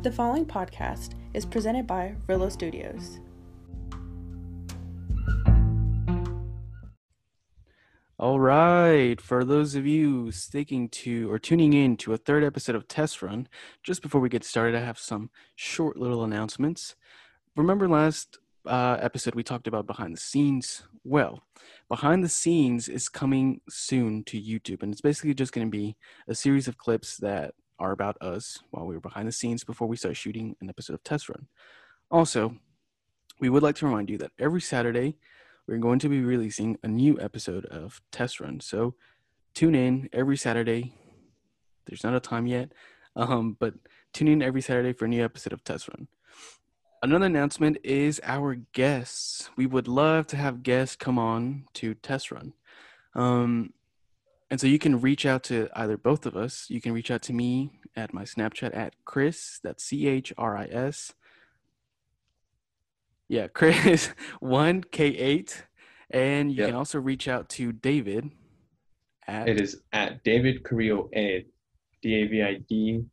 The following podcast is presented by Rillo Studios. All right, for those of you sticking to or tuning in to a third episode of Test Run, just before we get started, I have some short little announcements. Remember last uh, episode we talked about behind the scenes? Well, behind the scenes is coming soon to YouTube, and it's basically just going to be a series of clips that are about us while we were behind the scenes before we start shooting an episode of Test Run. Also, we would like to remind you that every Saturday we're going to be releasing a new episode of Test Run. So tune in every Saturday. There's not a time yet, um, but tune in every Saturday for a new episode of Test Run. Another announcement is our guests. We would love to have guests come on to Test Run. Um, and so you can reach out to either both of us. You can reach out to me at my Snapchat at Chris, that's C H R I S yeah, Chris one K eight, and you Yep. can also reach out to David. At It is at David Carrillo Ed, D A V I D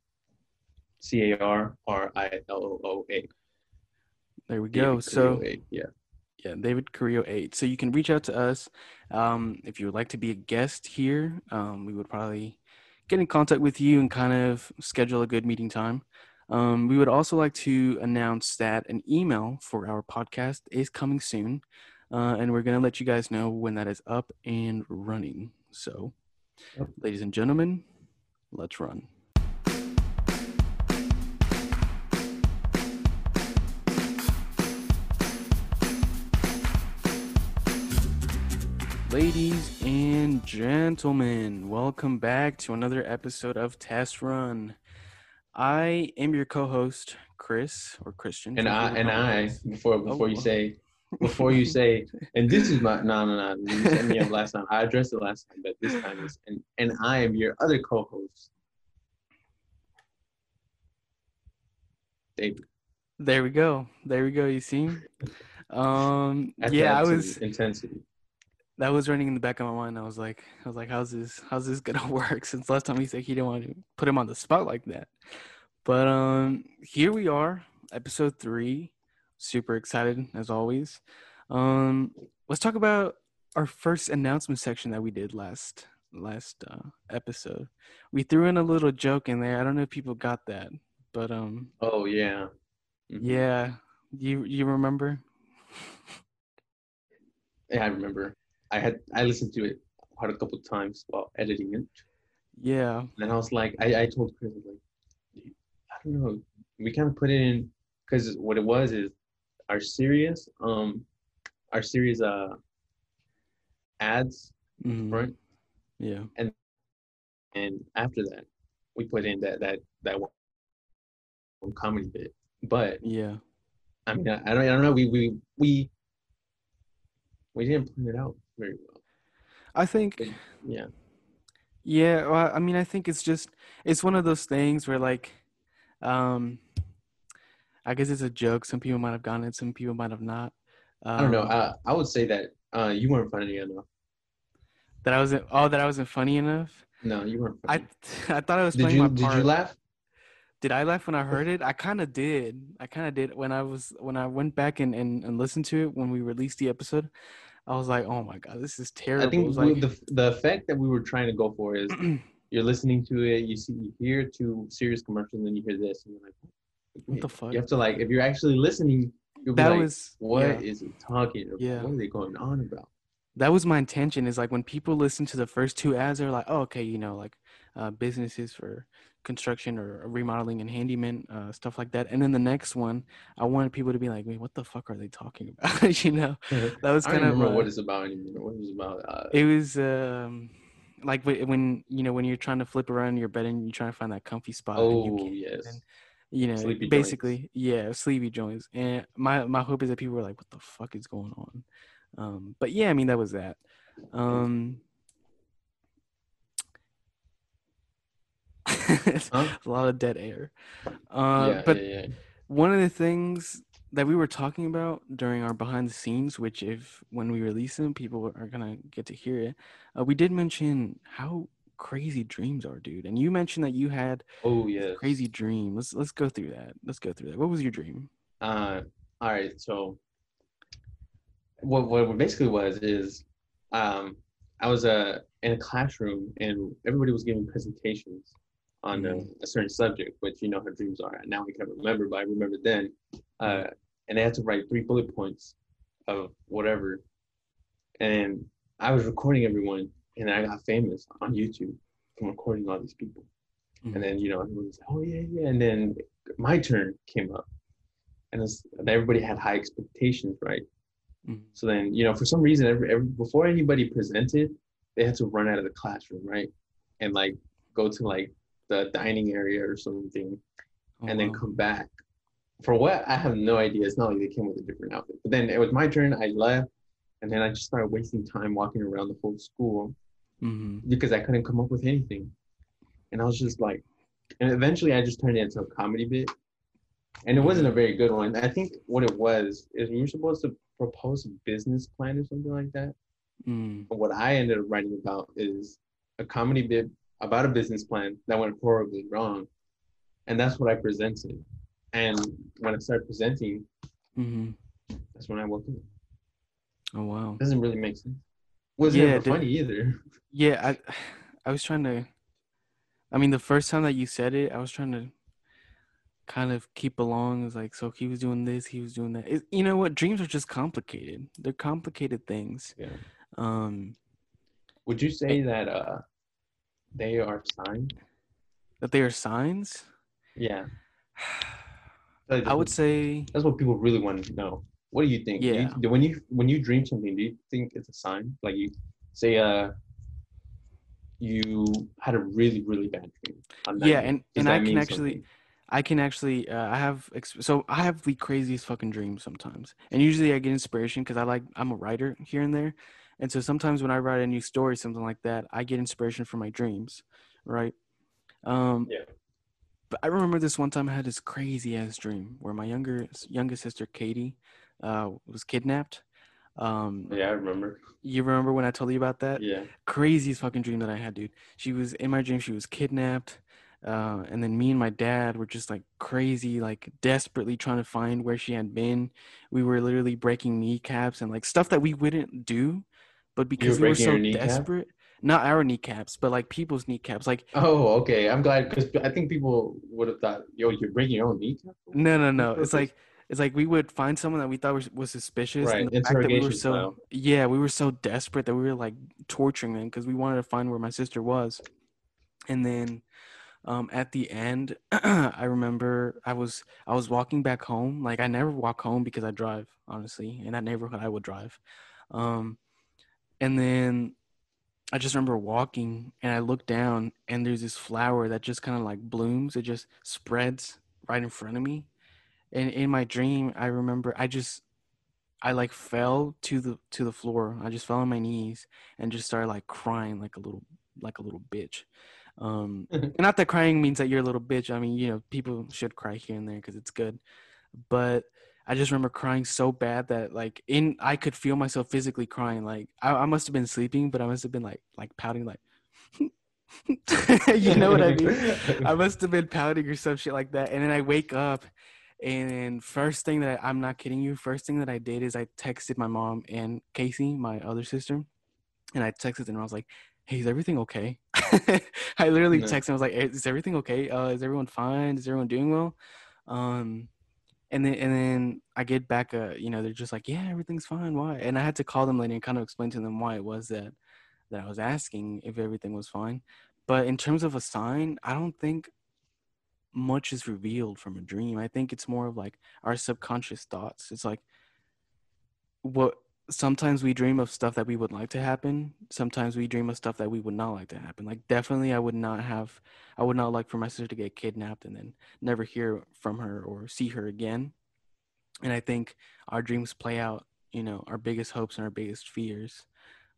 C A R R I L O O A. there we go. So yeah, yeah, David Carrillo eight. So you can reach out to us um, if you would like to be a guest here. Um, we would probably get in contact with you and kind of schedule a good meeting time. Um, we would also like to announce that an email for our podcast is coming soon, uh, and we're going to let you guys know when that is up and running. So, Yep. ladies and gentlemen, let's run. Ladies and gentlemen, welcome back to another episode of Test Run. I am your co-host, Chris or Christian. and I and I before before you Oh. say before you say and this is my no no no you set me up last time I addressed it last time but this time is and and I am your other co-host David. There we go. There we go. You see? Um, yeah, I was. intensity. That was running in the back of my mind. I was like, I was like, how's this? How's this gonna work? Since last time he said he didn't want to put him on the spot like that. But um, here we are, episode three. Super excited as always. Um, let's talk about our first announcement section that we did last last uh, episode. We threw in a little joke in there. I don't know if people got that, but um, Oh yeah. Mhm. yeah, you you remember? Yeah, I remember. I had I listened to it quite a couple times while editing it. Yeah, And I was like, I, I told Chris, I like, I don't know. We kind of put it in because what it was is our serious, um, our series uh ads mhm, front, yeah. and after that, we put in that that that one comedy bit. But Yeah. I mean, I, I don't I don't know. We we we we didn't plan it out very well. I think Yeah. yeah, well, I mean I think it's just it's one of those things where like um I guess it's a joke. Some people might have gotten it, some people might have not. Um, I don't know. I I would say that uh you weren't funny enough. that I wasn't oh that I wasn't funny enough. No, you weren't I funny. I thought I was did playing you my did part. you laugh? Did I laugh when I heard it? I kind of did. I kind of did when I was when I went back and, and and listened to it when we released the episode. I was like, "Oh my god, this is terrible." I think It like, the the effect that we were trying to go for is you're listening to it, you see, you hear two serious commercials, and then you hear this, and you're like, What the fuck? You have to like, if you're actually listening, you'll be that like, was what yeah. is he talking about? Yeah. What are they going on about? that was my intention is like when people listen to the first two ads they're like oh okay you know like uh, businesses for construction or remodeling and handyman uh, stuff like that. And then the next one i wanted people to be like wait what the fuck are they talking about? You know? That was I kind don't of remember uh, what it's about anymore. What it was about? Uh, it was um like when you know when you're trying to flip around your bed and you're trying to find that comfy spot and you oh can't, yes, and, you know Sleepy joints. basically yeah sleepy joints. And my my hope is that people were like what the fuck is going on? Um but yeah i mean that was that. Um Huh? a lot of dead air uh yeah, but yeah, yeah. one of the things that we were talking about during our behind the scenes, which if when we release them, people are gonna get to hear it. Uh, we did mention how crazy dreams are, dude. And you mentioned that you had Oh yeah. crazy dream. Let's let's go through that. Let's go through that. What was your dream? Uh, all right. So, what what it basically was is, um, I was uh, in a classroom and everybody was giving presentations on a, Mhm. a certain subject, which you know her dreams are. Now I can't remember, but I remember then. Uh, and they had to write three bullet points of whatever. And I was recording everyone, and I got famous on YouTube from recording all these people. Mhm. And then you know everyone was like, "Oh yeah, yeah." And then my turn came up, and it's, and everybody had high expectations, right? Mhm. So then you know for some reason, every, every before anybody presented, they had to run out of the classroom, right? And like go to like the dining area or something, Oh, and then wow. come back. For what I have no idea. It's not like they came with a different outfit. But then it was my turn. I left, and then I just started wasting time walking around the whole school Mhm. because I couldn't come up with anything. And I was just like, and eventually I just turned it into a comedy bit. And it wasn't a very good one. I think what it was is we were supposed to propose a business plan or something like that. Mm. But what I ended up writing about is a comedy bit about a business plan that went horribly wrong. And that's what I presented. And when I started presenting, hmm that's when I woke up. Oh wow. It doesn't really make sense. Wasn't Yeah, ever funny either. Yeah, I I was trying to I mean the first time that you said it, I was trying to kind of keep along. Was like so he was doing this, he was doing that. It, you know what? Dreams are just complicated. They're complicated things. Yeah. Um Would you say that uh they are signs? that they are signs? Yeah. I would say that's what people really want to know. What do you think? Do you- Yeah. when you when you dream something, do you think it's a sign? Like you say, uh, you had a really really bad dream. Yeah, and- and I can actually- something? I can actually uh, I have ex- so I have the craziest fucking dreams sometimes. And usually I get inspiration cuz I like I'm a writer here and there. And so sometimes when I write a new story something like that, I get inspiration from my dreams, right? Um Yeah. But I remember this one time I had this crazy ass dream where my younger youngest sister Katie uh was kidnapped. Um Yeah, I remember. you remember when I told you about that? Yeah. craziest fucking dream that I had, dude. She was in my dream. She was kidnapped, uh, and then me and my dad were just like crazy, like desperately trying to find where she had been. We were literally breaking kneecaps and like stuff that we wouldn't do, but because we were so desperate, not our kneecaps, but like people's kneecaps. Like Oh, okay. I'm glad because I think people would have thought, "Yo, you're breaking your own kneecap." no, no, no. It's like it's like we would find someone that we thought was, was suspicious, Right, and the fact that we were so style. yeah, we were so desperate that we were like torturing them because we wanted to find where my sister was. And then um, at the end, I remember I was I was walking back home. Like I never walk home because I drive, honestly. In that neighborhood, I would drive. Um, and then I just remember walking, and I look down, and there's this flower that just kind of like blooms. It just spreads right in front of me. And in my dream, I remember I just I like fell to the to the floor. I just fell on my knees and just started like crying like a little like a little bitch. Um, and not that crying means that you're a little bitch. I mean, you know, people should cry here and there because it's good. But I just remember crying so bad that like in I could feel myself physically crying. Like I, I must have been sleeping, but I must have been like like pouting like. you know what I mean? I must have been pouting or some shit like that. And then I wake up, and first thing that I, I'm not kidding you, first thing that I did is I texted my mom and Casey, my other sister, and I texted them. And I was like, "Hey, is everything okay?" I literally texted. I was like, "Is everything okay? Uh, is everyone fine? Is everyone doing well?" Um, and then and then I get back. Uh, you know, they're just like, "Yeah, everything's fine. Why?" And I had to call them later and kind of explain to them why it was that that I was asking if everything was fine. But in terms of a sign, I don't think much is revealed from a dream. I think it's more of like our subconscious thoughts. It's like what sometimes we dream of stuff that we would like to happen. Sometimes we dream of stuff that we would not like to happen. Like definitely I would not have I would not like for my sister to get kidnapped and then never hear from her or see her again. And I think our dreams play out, you know, our biggest hopes and our biggest fears.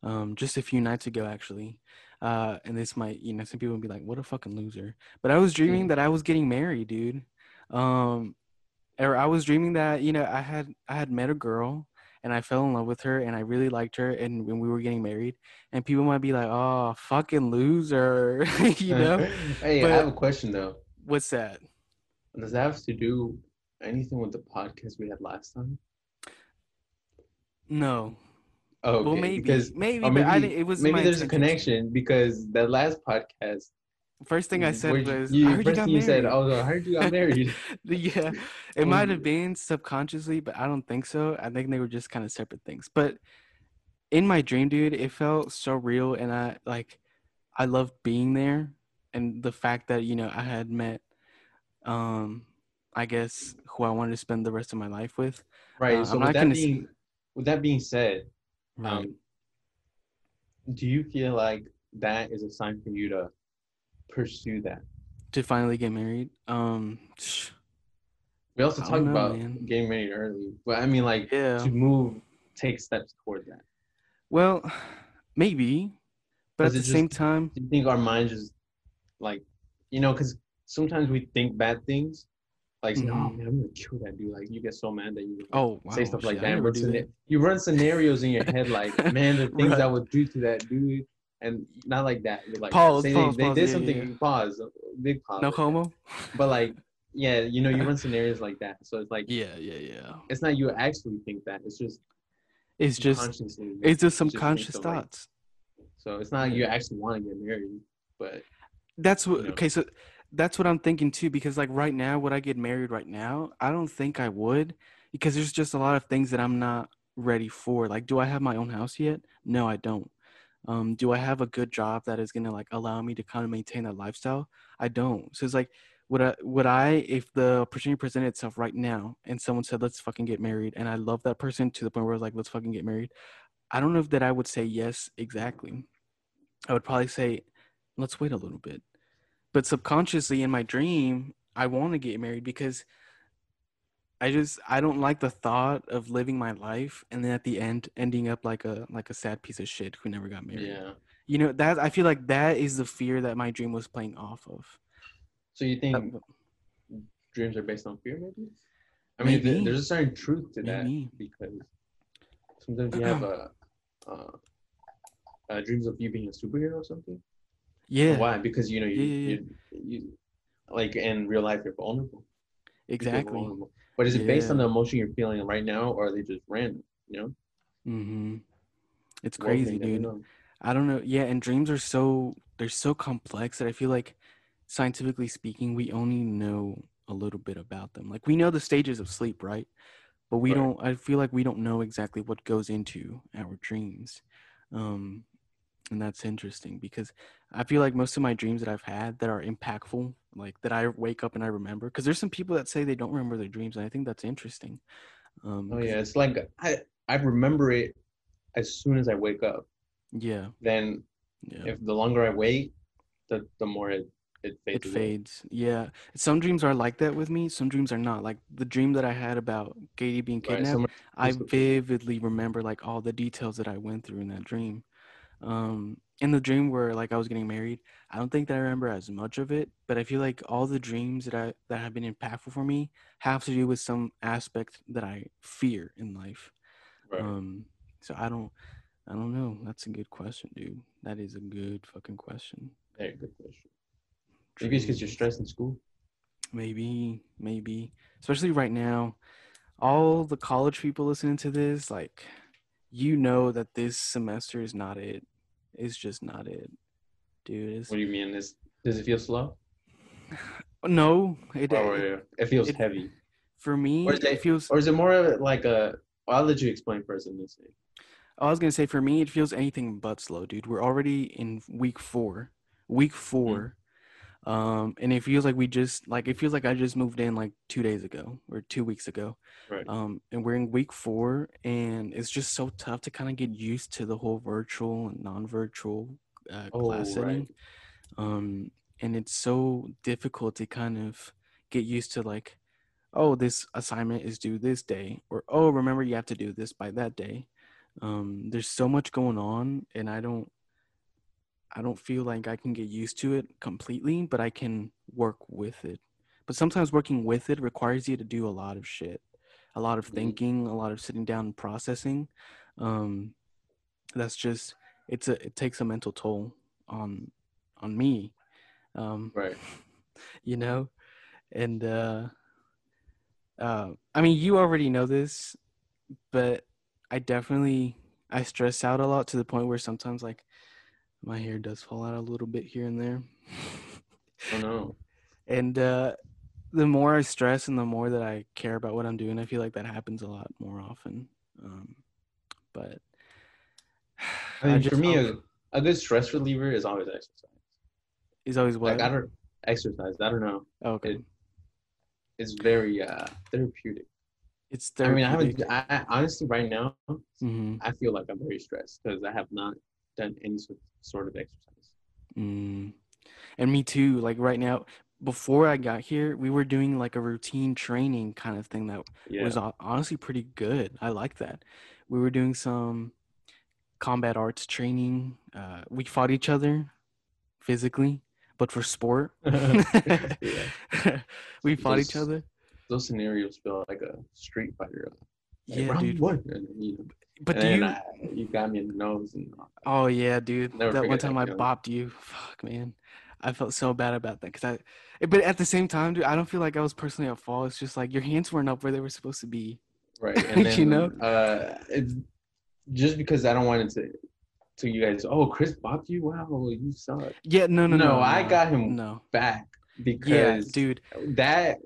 Um, just a few nights ago actually, uh, and this might, you know, some people would be like, "What a fucking loser." But I was dreaming Mhm. that I was getting married, dude. Um, or I was dreaming that you know I had I had met a girl, and I fell in love with her and I really liked her and when we were getting married and people might be like, "Oh, fucking loser," you know? hey, But- I have a question though. What's that? Does that have to do anything with the podcast we had last time? No. Oh, okay. well, maybe, because maybe, or but I it was maybe there's a connection because that last podcast. First thing I said where'd was, you, "I heard you got you said, married." "Oh, I heard you got married." yeah, it might have been subconsciously, but I don't think so. I think they were just kind of separate things. But in my dream, dude, it felt so real, and I like, I loved being there, and the fact that you know I had met, um, I guess who I wanted to spend the rest of my life with. right. Uh, so I'm with not that s- being, with that being said, Right. um, do you feel like that is a sign for you to pursue that? to finally get married. Um, We also I talked know, about man. getting married early, but I mean, like yeah. to move, take steps toward that. Well, maybe, but at the just- same time, you think our minds just like, you know, because sometimes we think bad things, like, say, oh man, I'm gonna kill that dude. Like, you get so mad that you oh wow, say stuff like I that. never But do scena- that. you run scenarios in your head, like, man, the things Right. I would do to that dude, and not like that. Like, Pause, say pause, they, they did yeah, something, yeah. pause, big pause. No homo. But like, yeah, you know, you run scenarios like that. So it's like, Yeah, yeah, yeah. it's not you actually think that. It's just It's just it's just some conscious like, thoughts. So it's not like you actually want to get married, but That's what. know. Okay, so that's what I'm thinking too. Because like right now, would I get married right now? I don't think I would, because there's just a lot of things that I'm not ready for. Like, do I have my own house yet? No, I don't. Um, do I have a good job that is gonna like allow me to kind of maintain that lifestyle? I don't. So it's like, would I? Would I, if the opportunity presented itself right now, and someone said, "Let's fucking get married," and I love that person to the point where I was like, "Let's fucking get married," I don't know if that I would say yes exactly. I would probably say, "Let's wait a little bit." but subconsciously in my dream i want to get married because i just i don't like the thought of living my life and then at the end ending up like a like a sad piece of shit who never got married yeah. you know that i feel like that is the fear that my dream was playing off of So you think dreams are based on fear, maybe? I mean, Maybe. there's a certain truth to that Maybe. because sometimes you have a, uh, uh, dreams of you being a superhero or something. yeah Why? Because you know you, Yeah, yeah, you, you like in real life you're vulnerable. Exactly vulnerable. But is it based on the emotion you're feeling right now, or are they just random? You know, mm-hmm. it's crazy dude. I don't know. Yeah, and dreams are so they're so complex that I feel like scientifically speaking, we only know a little bit about them. Like we know the stages of sleep, right? But we Right. don't I feel like we don't know exactly what goes into our dreams. Um and that's interesting because I feel like most of my dreams that I've had that are impactful, like that I wake up and I remember, because there's some people that say they don't remember their dreams, and I think that's interesting. Um, Oh yeah, it's like I I remember it as soon as I wake up. yeah, Then yeah. if the longer I wait, the the more it it fades. it fades yeah some dreams are like that with me some dreams are not like the dream that i had about katie being Right, kidnapped some- i vividly remember like all the details that i went through in that dream um in the dream where like i was getting married i don't think that i remember as much of it but i feel like all the dreams that i that have been impactful for me have to do with some aspect that i fear in life Right. um so i don't i don't know that's a good question dude that is a good fucking question Very good question. Maybe it's because you're stressed in school. Maybe, maybe. Especially right now, all the college people listening to this, like, you know that this semester is not it. It's just not it, dude. What do you mean? Is does it feel slow? no, it, oh, Or it- it feels it- heavy? for me Or is it it- feels. Or is it more like a? I'll let you explain first and then say. I was gonna say for me, it feels anything but slow, dude. We're already in week four, week 4 um, and it feels like we just like it feels like I just moved in like two days ago or two weeks ago. Right. um, and we're in week four, and it's just so tough to kind of get used to the whole virtual and non-virtual uh, Oh, class setting. right. Um, and it's so difficult to kind of get used to like, oh, this assignment is due this day, or oh, remember you have to do this by that day. Um, there's so much going on, and I don't, I don't feel like I can get used to it completely, but I can work with it. But sometimes working with it requires you to do a lot of shit a lot of thinking, a lot of sitting down and processing. Um, that's just it's a it takes a mental toll on on me. Um, Right. you know, and uh, uh, I mean, you already know this, but I definitely I stress out a lot to the point where sometimes like my hair does fall out a little bit here and there. Oh no. and uh, the more I stress and the more that I care about what I'm doing, I feel like that happens a lot more often. Um, but I mean, just for me, a, a good stress reliever is always exercise. Is always what Like I don't exercise. I don't know. Oh, okay. it- It's very uh therapeutic. it's therapeutic. I mean, I haven't. I, I honestly right now, Mhm. I feel like I'm very stressed because I have not done any sort sort of exercise. Mm. And me too. Like right now, before I got here, we were doing like a routine training kind of thing that Yeah. was honestly pretty good. I like that. We were doing some combat arts training. Uh, we fought each other physically, but for sport. We fought each other. Those scenarios feel like a Street Fighter. Like, Yeah, round dude. One, and, you know, But and do you? I, you got me in the nose and Oh yeah, dude. That one forget that time I feeling. bopped you. Fuck, man. I felt so bad about that because I. But at the same time, dude, I don't feel like I was personally at fault. It's just like your hands weren't up where they were supposed to be. right. And then You know? uh, it's just because I don't want it to. To you guys, oh, Chris bopped you? Wow, you suck. Yeah, no, no, no. No, I got him No. back Yeah, because dude. that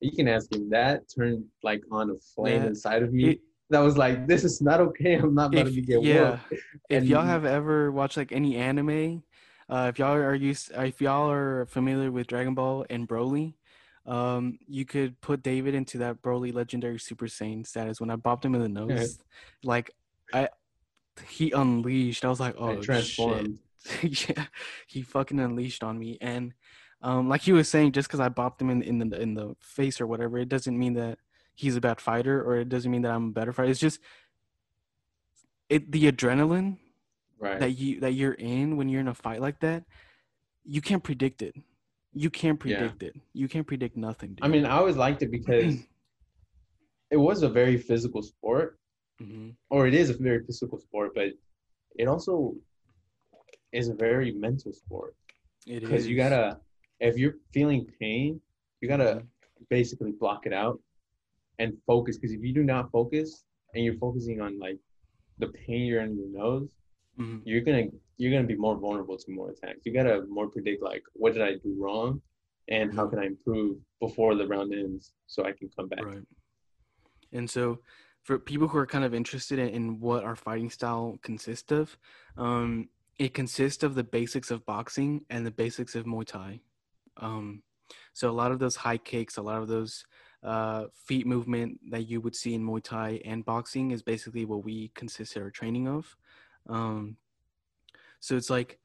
you can ask him that turned like on a flame Yeah. inside of me. It- that was like, this is not okay. I'm not about If, to get yeah, if y'all have ever watched like any anime, uh, if y'all are used, if y'all are familiar with Dragon Ball and Broly, um, you could put David into that Broly legendary Super Saiyan status. When I bopped him in the nose, like I, he unleashed. I was like, oh transformed. yeah, he fucking unleashed on me. And um, like he was saying, just because I bopped him in in the in the face or whatever, it doesn't mean that he's a bad fighter, or it doesn't mean that I'm a better fighter. It's just it the adrenaline Right. that you that you're in when you're in a fight like that. You can't predict it. You can't Yeah. predict it. You can't predict nothing. Dude. I mean, I always liked it because it was a very physical sport, Mhm. or it is a very physical sport, but it also is a very mental sport it because you gotta, if you're feeling pain, you gotta Mhm. basically block it out and focus. Because if you do not focus and you're focusing on like the pain you're in your nose, Mhm. you're gonna you're gonna be more vulnerable to more attacks. You gotta more predict like what did I do wrong, and how Mhm. can I improve before the round ends so I can come back. Right. And so, for people who are kind of interested in, in what our fighting style consists of, um, it consists of the basics of boxing and the basics of Muay Thai. Um, so, a lot of those high kicks, a lot of those uh, feet movement that you would see in Muay Thai and boxing is basically what we consist our training of. Um, so, it's like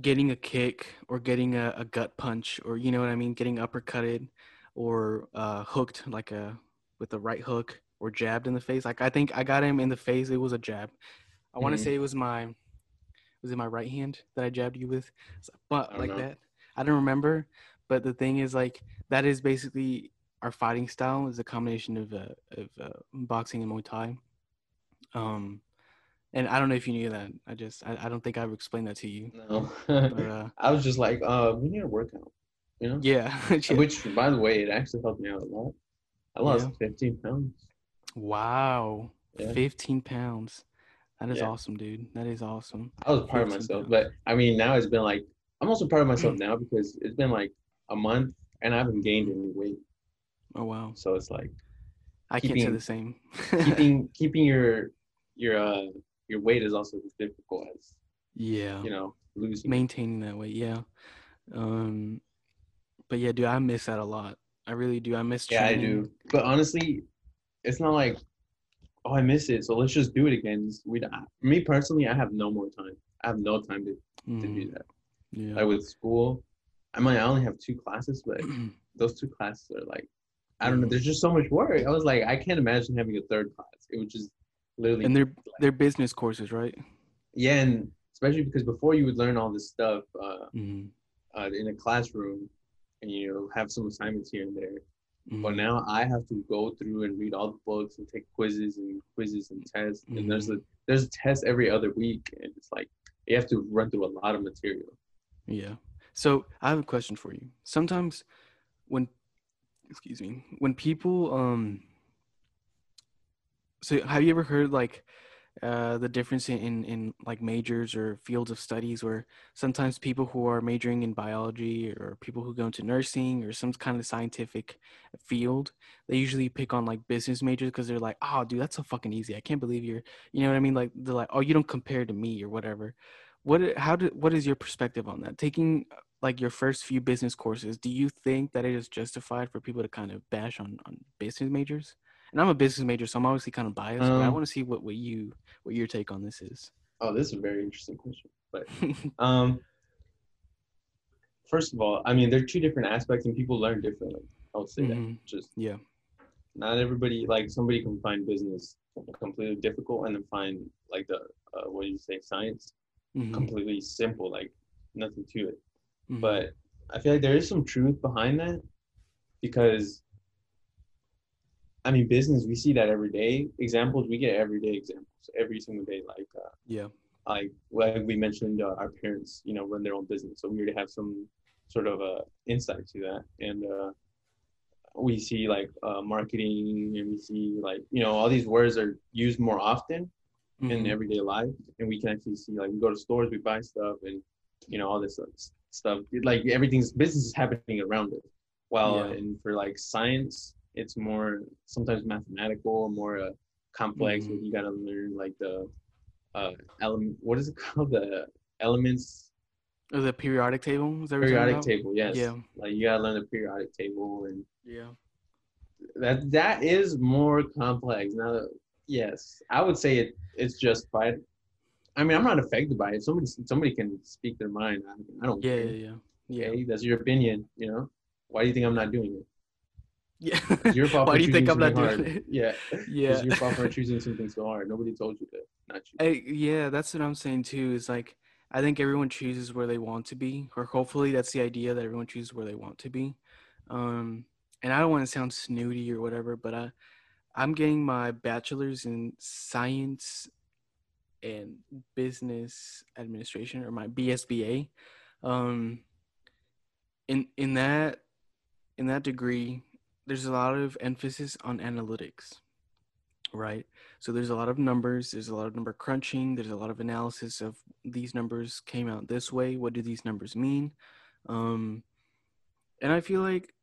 getting a kick or getting a, a gut punch or, you know what I mean, getting uppercutted or uh, hooked like a with the right hook or jabbed in the face. Like I think I got him in the face. It was a jab. I want to say it was my was it my right hand that I jabbed you with, but like know. that. I don't remember. But the thing is, like that is basically our fighting style is a combination of uh, of uh, boxing and Muay Thai. Um, and I don't know if you knew that. I just I, I don't think I've explained that to you. No, But uh, I was just like, uh, we need a workout, you know. yeah. yeah. Which, by the way, it actually helped me out a lot. I lost 15 pounds. Wow. Yeah. 15 pounds. That is Yeah. awesome, dude. That is awesome. I was proud of 15 myself, pounds. but I mean, now it's been like I'm also proud of myself now because it's been like a month and I haven't gained any weight. Oh wow. So it's like I can't say the same. keeping keeping your your uh your weight is also as difficult as yeah. you know losing. Maintaining that weight, yeah. Um but yeah, dude, I miss that a lot. I really do. I miss Yeah, I do. But honestly, it's not like, oh, I miss it, so let's just do it again. We, me personally, I have no more time. I have no time to, to do Mhm. that. Yeah. Like with school, I might mean, i only have two classes, but those two classes are like, I don't know. There's just so much work. I was like, I can't imagine having a third class. It would just literally, and they're they're business courses, right? yeah, and especially because before you would learn all this stuff uh, hmm uh, in a classroom, and you know have some assignments here and there. But Mhm. now I have to go through and read all the books and take quizzes and quizzes and tests. And there's a there's a test every other week, and it's like you have to run through a lot of material. Yeah. So I have a question for you. Sometimes when excuse me, when people um so have you ever heard like uh the difference in, in like majors or fields of studies where sometimes people who are majoring in biology or people who go into nursing or some kind of scientific field they usually pick on like business majors because they're like oh dude that's so fucking easy. I can't believe you're you know what i mean? Like they're like oh you don't compare to me or whatever. What how do what is your perspective on that? Taking like your first few business courses do you think that it is justified for people to kind of bash on on business majors and i'm a business major so i'm obviously kind of biased but i Um, want to see what what you what your take on this is Oh, this is a very interesting question. But um, first of all, I mean, there are two different aspects, and people learn differently. I would say Mhm. that just yeah not everybody like somebody can find business completely difficult, and then find like the uh, what do you say science Mhm, completely simple, like nothing to it. Mhm. But I feel like there is some truth behind that because I mean, business we see that every day. Examples we get everyday examples every single day, like. Uh, yeah like like we mentioned uh, our parents you know run their own business so we already have some sort of uh, insight to that and uh, we see like uh, marketing and we see like you know all these words are used more often in Mhm, everyday life and we can actually see like we go to stores we buy stuff and you know all this uh, stuff like everything's business is happening around it. While Yeah. and for like science it's more sometimes mathematical more uh, complex Mhm. you gotta learn like the uh element what is it called? The elements. Oh, the periodic table? Is that what you're talking periodic table yes. Yeah. like you gotta learn the periodic table and yeah. That that is more complex. Now yes i would say it it's just justified i mean i'm not affected by it. Somebody somebody can speak their mind. I, I don't yeah care. yeah yeah. Yeah. Okay that's your opinion you know? Why do you think i'm not doing it? Yeah. It's your fault why do you think i'm not doing hard. it? Yeah. Yeah. it's your fault for choosing something so hard. Nobody told you to not choose Hey, yeah, that's what I'm saying too. Is like I think everyone chooses where they want to be, or hopefully that's the idea that everyone chooses where they want to be. Um, and I don't want to sound snooty or whatever, but I I'm getting my bachelor's in science and business administration, or my BSBA. Um, in in that in that degree, there's a lot of emphasis on analytics, right? So there's a lot of numbers, there's a lot of number crunching, there's a lot of analysis of these numbers came out this way. What do these numbers mean? Um, and I feel like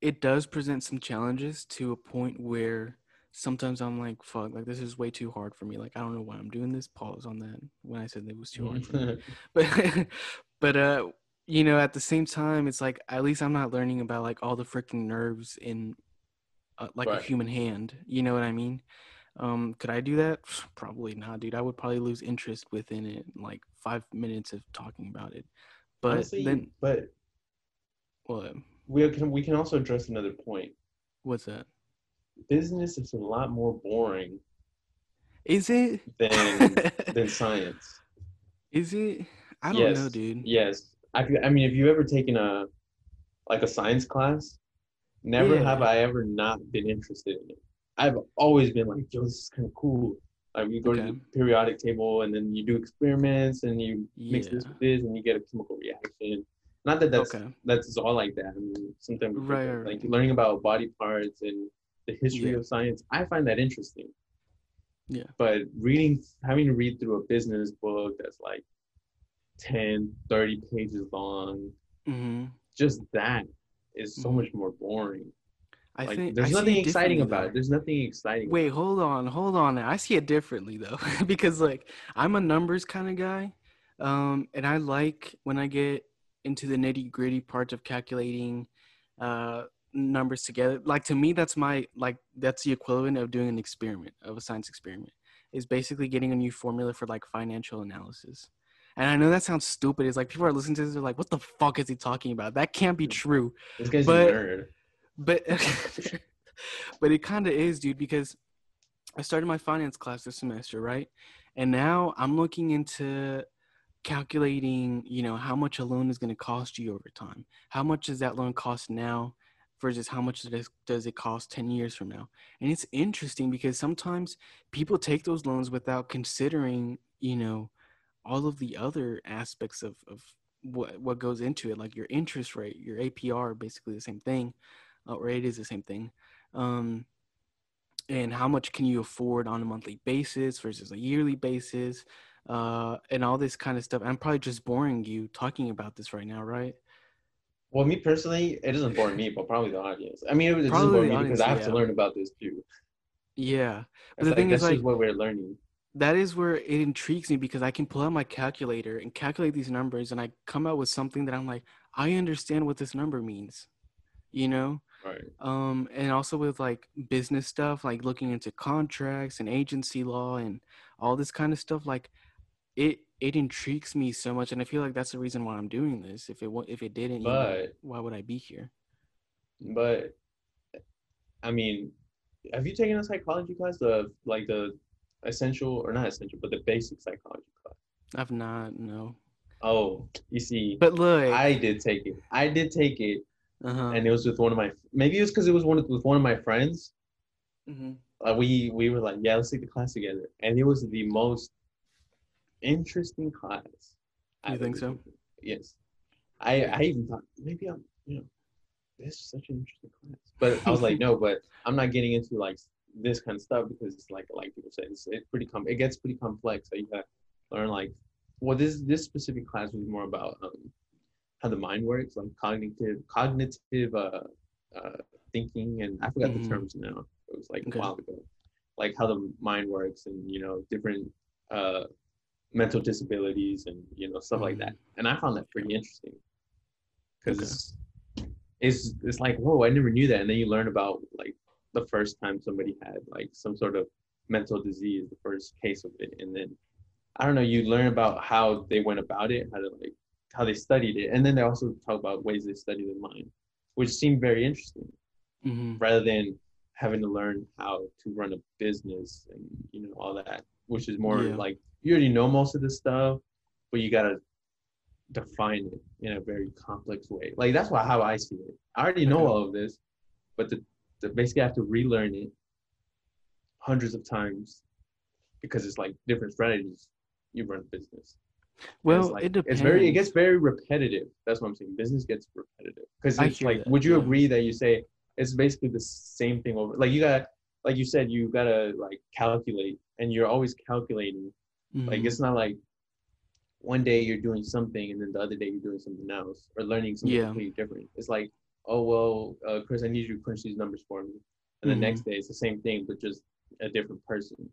it does present some challenges to a point where sometimes I'm like, fuck, like this is way too hard for me. Like I don't know why I'm doing this. Pause on that when I said it was too hard for me. But but uh you know at the same time it's like at least I'm not learning about like all the freaking nerves in uh, like a human hand. You know what I mean? Um, could I do that? Probably not, dude. I would probably lose interest within it, in, like five minutes of talking about it. But Honestly, then, but what? we can we can also address another point What's that? Business is a lot more boring Is it? than than science. Is it? I don't know, dude. Yes, I I mean, have you've ever taken a like a science class? Never Yeah. have I ever not been interested in it. I've always been like, yo, this is kind of cool. Like you go to the periodic table and then you do experiments and you mix this with this and you get a chemical reaction. Not that that's Okay. that's all like that. I mean, sometimes we Right, forget, right, like right. learning about body parts and the history Yeah. of science. I find that interesting. Yeah. But reading, having to read through a business book that's like 10, 30 pages long, hmm just that is so Mhm. much more boring. I like, think there's I nothing exciting about though. it. There's nothing exciting. Wait, hold on, hold on. I see it differently though, because like I'm a numbers kind of guy, um, and I like when I get into the nitty gritty parts of calculating uh, numbers together. Like to me, that's my like that's the equivalent of doing an experiment of a science experiment. Is basically getting a new formula for like financial analysis. And I know that sounds stupid. It's like people are listening to this, they're like, "What the fuck is he talking about? That can't be true." This guy's but- a nerd. but but it kind of is dude because i started my finance class this semester right and now i'm looking into calculating you know how much a loan is going to cost you over time how much does that loan cost now versus how much does, it cost 10 years from now. And it's interesting because sometimes people take those loans without considering you know all of the other aspects of, of what what goes into it like your interest rate your apr basically the same thing uh, or it is the same thing um, and how much can you afford on a monthly basis versus a yearly basis uh, and all this kind of stuff. I'm probably just boring you talking about this right now right Well, me personally, it doesn't bore me, but probably the audience. I mean, it, it doesn't bore me because I have to learn about this too. yeah But It's the like, thing is, like- what we're learning. that is where it intrigues me because I can pull out my calculator and calculate these numbers and I come out with something that I'm like, I understand what this number means, you know? Right. Um, and also with like business stuff, like looking into contracts and agency law and all this kind of stuff, like it it intrigues me so much, and I feel like that's the reason why I'm doing this. If it if it didn't, you know, why would I be here? But I mean, have you taken a psychology class? The like the essential or not essential, but the basic psychology class. I've not, no. Oh, you see, But look, I did take it. I did take it, uh-huh. and it was with one of my. Maybe it was because it was one of, with one of my friends. Mhm. Uh, we we were like, yeah, let's take the class together, and it was the most interesting class. You I've think so? Yes, I I even thought maybe I'm you know this is such an interesting class, but I was like, no, but I'm not getting into like this kind of stuff because it's like like people say it's, it's pretty com it gets pretty complex. So you got to learn like well this this specific class was more about um how the mind works, like cognitive cognitive uh uh thinking, and I forgot Mhm. the terms now. It was like Okay. a while ago, like how the mind works, and you know different uh mental disabilities and you know stuff like that. And I found that pretty interesting. Because Okay. it's, it's it's like whoa, I never knew that, and then you learn about like the first time somebody had like some sort of mental disease, the first case of it, and then I don't know, you learn about how they went about it, how to like how they studied it, and then they also talk about ways they study the mind, which seemed very interesting, Mhm. rather than having to learn how to run a business and you know all that, which is more Yeah. like you already know most of this stuff, but you gotta define it in a very complex way. Like that's why how I see it. I already know Okay. all of this, but the, the basically I have to relearn it hundreds of times because it's like different strategies you run a business. Well, it's like, it depends. It's very it gets very repetitive. That's what I'm saying. Business gets repetitive because it's like, that, would you yeah. agree that you say it's basically the same thing over? Like you got, like you said, you gotta like calculate, and you're always calculating. Like Mhm. it's not like one day you're doing something and then the other day you're doing something else or learning something Yeah. completely different. It's like, oh well, uh, Chris, I need you to crunch these numbers for me, and the Mhm. next day it's the same thing but just a different person.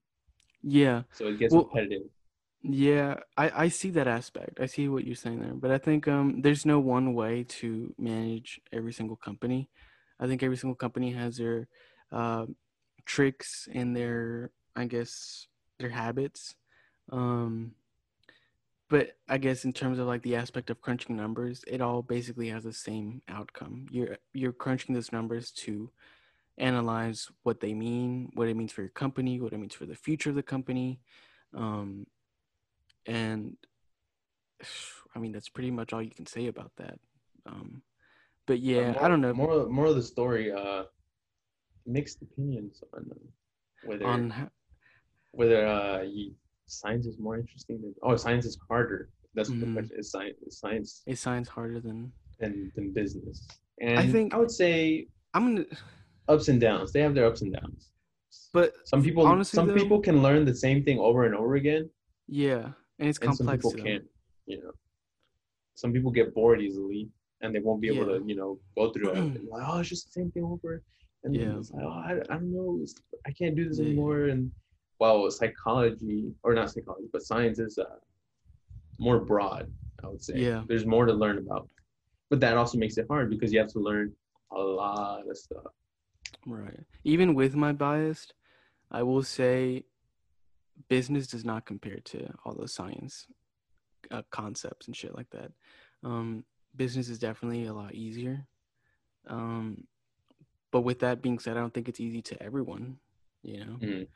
yeah. So it gets Well, repetitive. Yeah, I, I see that aspect. I see what you're saying there, but I think um there's no one way to manage every single company. I think every single company has their uh, tricks and their I guess their habits. Um, but I guess in terms of like the aspect of crunching numbers, it all basically has the same outcome. You're you're crunching those numbers to analyze what they mean, what it means for your company, what it means for the future of the company. Um, and I mean that's pretty much all you can say about that. Um, but yeah, more, I don't know More, more of the story. Uh, mixed opinions on uh, whether on ho- whether uh, you, science is more interesting than oh, science is harder. That's what Mhm. the question is. Science, is science is science harder than than than business. And I think- I would say I'm gonna. ups and downs. They have their ups and downs. But Some people, honestly, some though- people can learn the same thing over and over again, yeah, and it's and some complex. people to can't. You know, some people get bored easily, and they won't be able Yeah. to, you know, go through it. Like, oh, it's just the same thing over, and then Yeah. it's like, oh, I, I don't know, I can't do this Yeah. anymore. And well, psychology or not psychology, but science is uh, more broad. I would say. Yeah. There's more to learn about, but that also makes it hard because you have to learn a lot of stuff. Right. Even with my bias, I will say business does not compare to all those science uh, concepts and shit like that. Um, business is definitely a lot easier. Um, but with that being said, I don't think it's easy to everyone. You know, Mhm.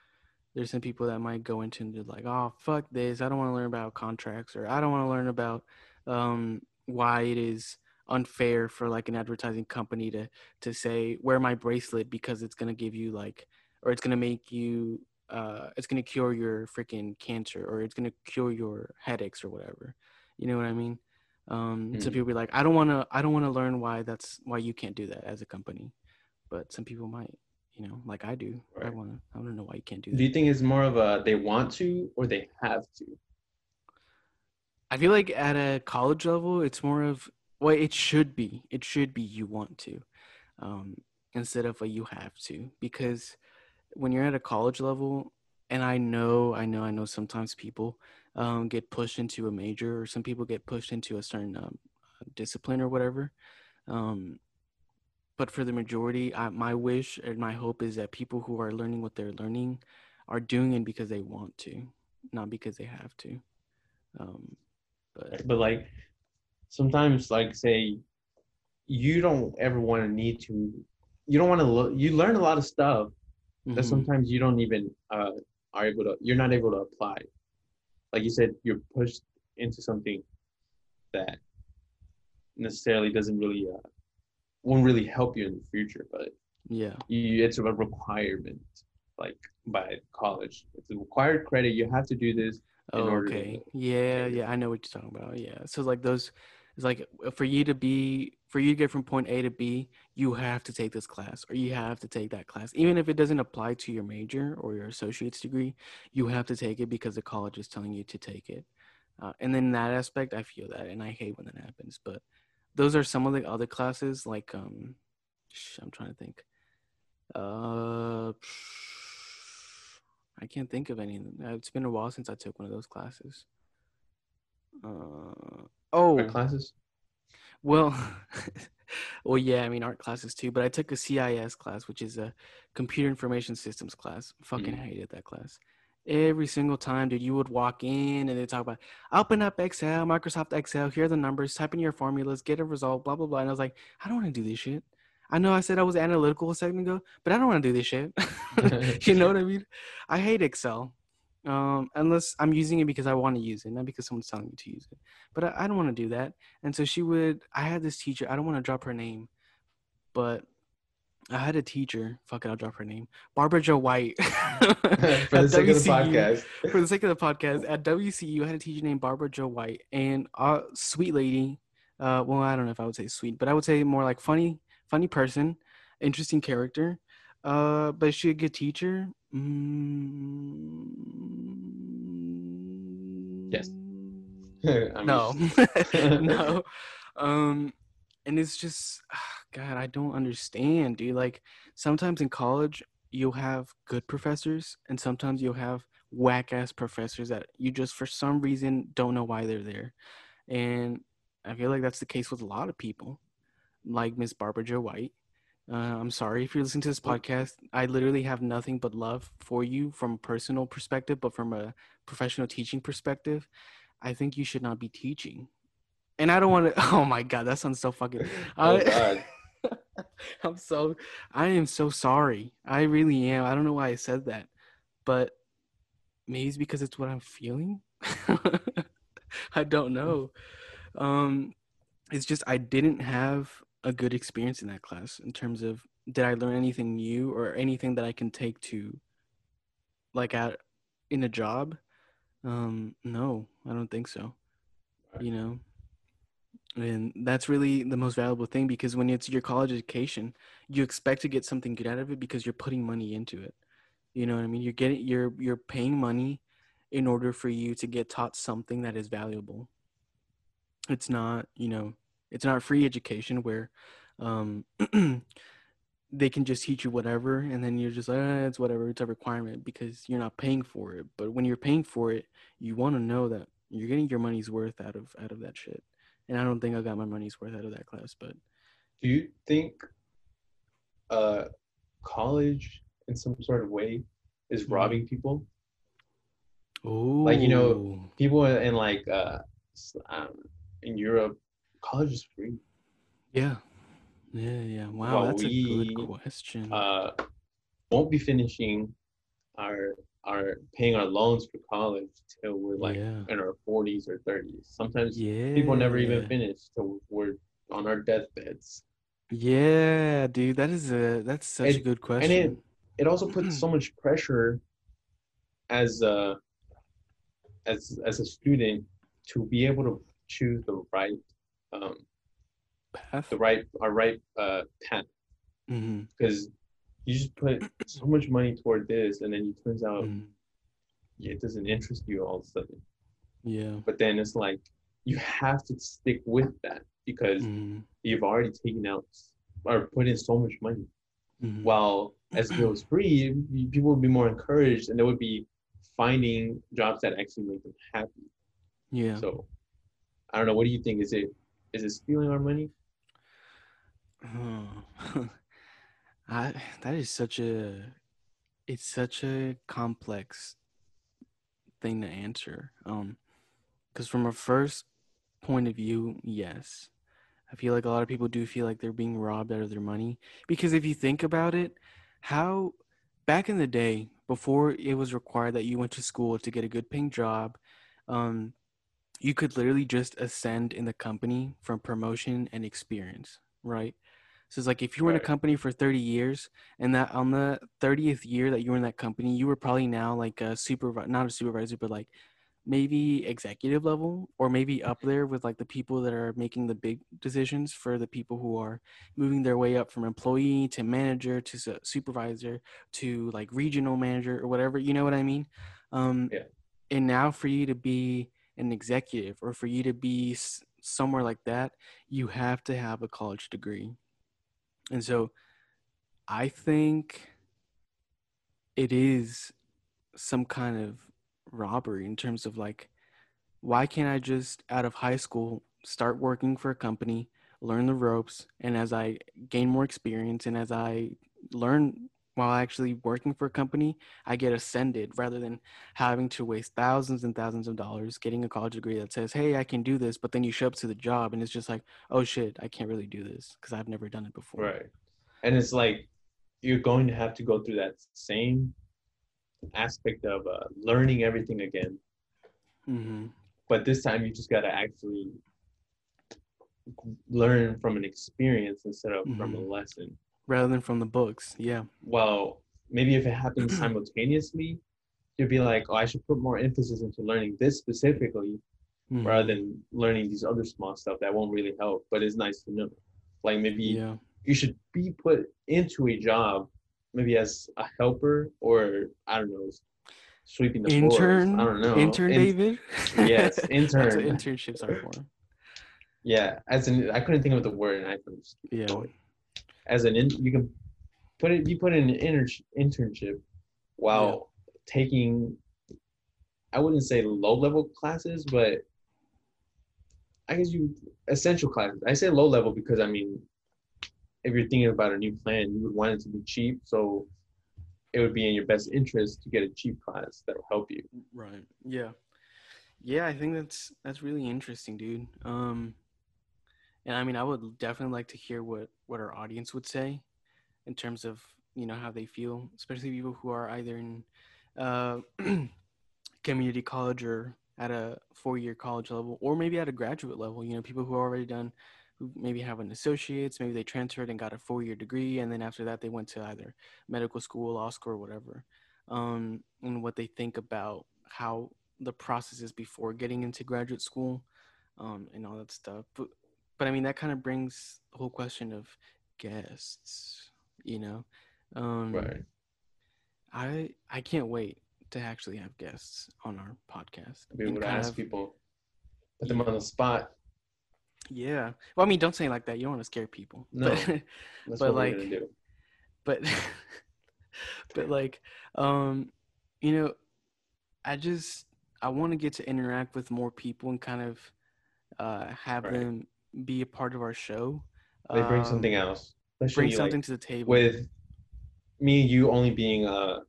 there's some people that might go into and be like, oh, fuck this. I don't want to learn about contracts or I don't want to learn about um, why it is unfair for like an advertising company to to say wear my bracelet because it's gonna give you like or it's gonna make you uh it's gonna cure your freaking cancer or it's gonna cure your headaches or whatever. You know what I mean? Um, so Mhm. people be like, I don't want to, I don't want to learn why that's why you can't do that as a company, but some people might, you know, like I do. I want to, I want to know why you can't do that. Do you think it's more of a they want to or they have to? I feel like at a college level, it's more of well, it should be. It should be you want to, um, instead of a you have to. Because when you're at a college level, and I know, I know, I know, sometimes people um, get pushed into a major, or some people get pushed into a certain um, discipline or whatever. Um, but for the majority, I, my wish and my hope is that people who are learning what they're learning are doing it because they want to, not because they have to. Um, but But like sometimes, like say, you don't ever want to need to. You don't want to look. You learn a lot of stuff that mhm. sometimes you don't even uh, are able to. You're not able to apply. Like you said, you're pushed into something that necessarily doesn't really uh, won't really help you in the future, but yeah, you, it's a requirement. Like by college, it's a required credit. You have to do this. in Oh, order to- okay. Yeah, yeah, I know what you're talking about. Yeah. So like those it's like uh, for you to be for you to get from point A to B, you have to take this class or you have to take that class. Even if it doesn't apply to your major or your associate's degree, you have to take it because the college is telling you to take it. Uh, and then that aspect, I feel that and I hate when that happens. But those are some of the other classes like um I'm trying to think. Uh I can't think of any. Uh, It's been a while since I took one of those classes. Uh, oh, Art classes. well, well, yeah. I mean, art classes too. But I took a CIS class, which is a computer information systems class. Fucking Mhm. hated that class. Every single time, dude, you would walk in and they talk about open up Excel, Microsoft Excel. Here are the numbers. Type in your formulas. Get a result. Blah blah blah. And I was like, I don't want to do this shit. I know I said I was analytical a second ago, but I don't want to do this shit. you know what I mean? I hate Excel. Um, unless I'm using it because I want to use it, not because someone's telling me to use it. But I, I don't want to do that. And so she would. I had this teacher. I don't want to drop her name, but I had a teacher. Fuck it, I'll drop her name. Barbara Joe White. For the sake of the podcast. for the sake of the podcast, at WCU, I had a teacher named Barbara Joe White, and uh, sweet lady. Uh, well, I don't know if I would say sweet, but I would say more like funny, funny person, interesting character. Uh, but is she a good teacher? Mm, Yes. No, no. Um, and it's just, God, I don't understand, dude. Like sometimes in college, you'll have good professors, and sometimes you'll have whack ass professors that you just for some reason don't know why they're there. And I feel like that's the case with a lot of people, like Miss Barbara Joe White. Uh, I'm sorry if you're listening to this podcast. I literally have nothing but love for you from a personal perspective, but from a professional teaching perspective, I think you should not be teaching. And I don't want to. Oh my god, that sounds so fucking. Oh God. I'm so I am so sorry. I really am. I don't know why I said that. But maybe it's because it's what I'm feeling. I don't know. Um it's just I didn't have a good experience in that class in terms of did I learn anything new or anything that I can take to like at in a job? Um no, I don't think so. You know. And that's really the most valuable thing because when it's your college education, you expect to get something good out of it because you're putting money into it. You know what I mean? You're getting you're you're paying money in order for you to get taught something that is valuable. It's not, you know, it's not free education where um they can just teach you whatever and then you're just like eh, it's whatever it's a requirement because you're not paying for it but when you're paying for it you want to know that you're getting your money's worth out of out of that shit and i don't think i got my money's worth out of that class but Do you think uh college in some sort of way is Mhm. robbing people? oh Like, you know, People in, like uh um, in Europe, college is free. yeah yeah yeah wow that's a good question Uh, won't be finishing our our paying our loans for college till we're like yeah in our forties or thirties. Sometimes yeah people never even finish till we're on our deathbeds. Yeah, dude, that is a that's such a good question. And it it also puts so much pressure as a as as a student to be able to choose the right um Path. the right our right uh path hmm because you just put so much money toward this and then it turns out hmm it doesn't interest you all of a sudden. Yeah. but then it's like you have to stick with that because hmm you've already taken out or put in so much money. Hmm while as it was free people would be more encouraged and they would be finding jobs that actually make them happy. Yeah. so i don't know. What do you think? Is it is it stealing our money? Oh. I that is such a it's such a complex thing to answer. Um cuz from a first point of view, yes. I feel like a lot of people do feel like they're being robbed out of their money because if you think about it, how back in the day before it was required that you went to school to get a good paying job, um you could literally just ascend in the company from promotion and experience, right? So it's like if you were in a company for 30 years and that on the 30th year that you were in that company, you were probably now like a supervisor, not a supervisor, but like maybe executive level or maybe up there with like the people that are making the big decisions for the people who are moving their way up from employee to manager to su- supervisor to like regional manager or whatever, you know what I mean? Um, Yeah. And now for you to be an executive or for you to be s- somewhere like that, you have to have a college degree. And so I think it is some kind of robbery in terms of like, why can't I just out of high school start working for a company, learn the ropes, and as I gain more experience and as I learn while actually working for a company, I get ascended rather than having to waste thousands and thousands of dollars getting a college degree that says, hey, I can do this, but then you show up to the job and it's just like, oh shit, I can't really do this because I've never done it before. right and it's like you're going to have to go through that same aspect of uh, learning everything again hmm but this time you just got to actually learn from an experience instead of from a Mhm. lesson Rather than from the books. Yeah. well maybe if it happens simultaneously you'd be like oh i should put more emphasis into learning this specifically Mhm. rather than learning these other small stuff that won't really help but it's nice to know like maybe Yeah. you should be put into a job maybe as a helper or i don't know sweeping the Intern. floors i don't know Intern In- David. yes, That's what intern. internships are for. yeah as an i couldn't think of the word and i couldn't Yeah. going. As an in, you can put it you put in an inter- internship while taking i wouldn't say low level classes but i guess you essential classes i say low level because i mean if you're thinking about a new plan you would want it to be cheap so it would be in your best interest to get a cheap class that will help you Right. Yeah. Yeah, I think that's that's really interesting, dude. Um and I mean I would definitely like to hear what what our audience would say in terms of, you know, how they feel, especially people who are either in uh community college or at a four-year college level or maybe at a graduate level, you know, people who are already done who maybe have an associates, maybe they transferred and got a four-year degree and then after that they went to either medical school, law school or whatever. Um and what they think about how the process is before getting into graduate school um, and all that stuff. But, but I mean, that kind of brings the whole question of guests, you know? Um, right I, I can't wait to actually have guests on our podcast. we would ask of- people put them on the spot Yeah. Well, I mean, don't say it like that. You don't want to scare people. No. But, that's But, what like, we're gonna do but but like um you know i just i want to get to interact with more people and kind of uh have Right. them be a part of our show they bring something Um, else especially bring something like, to the table. with me you only being uh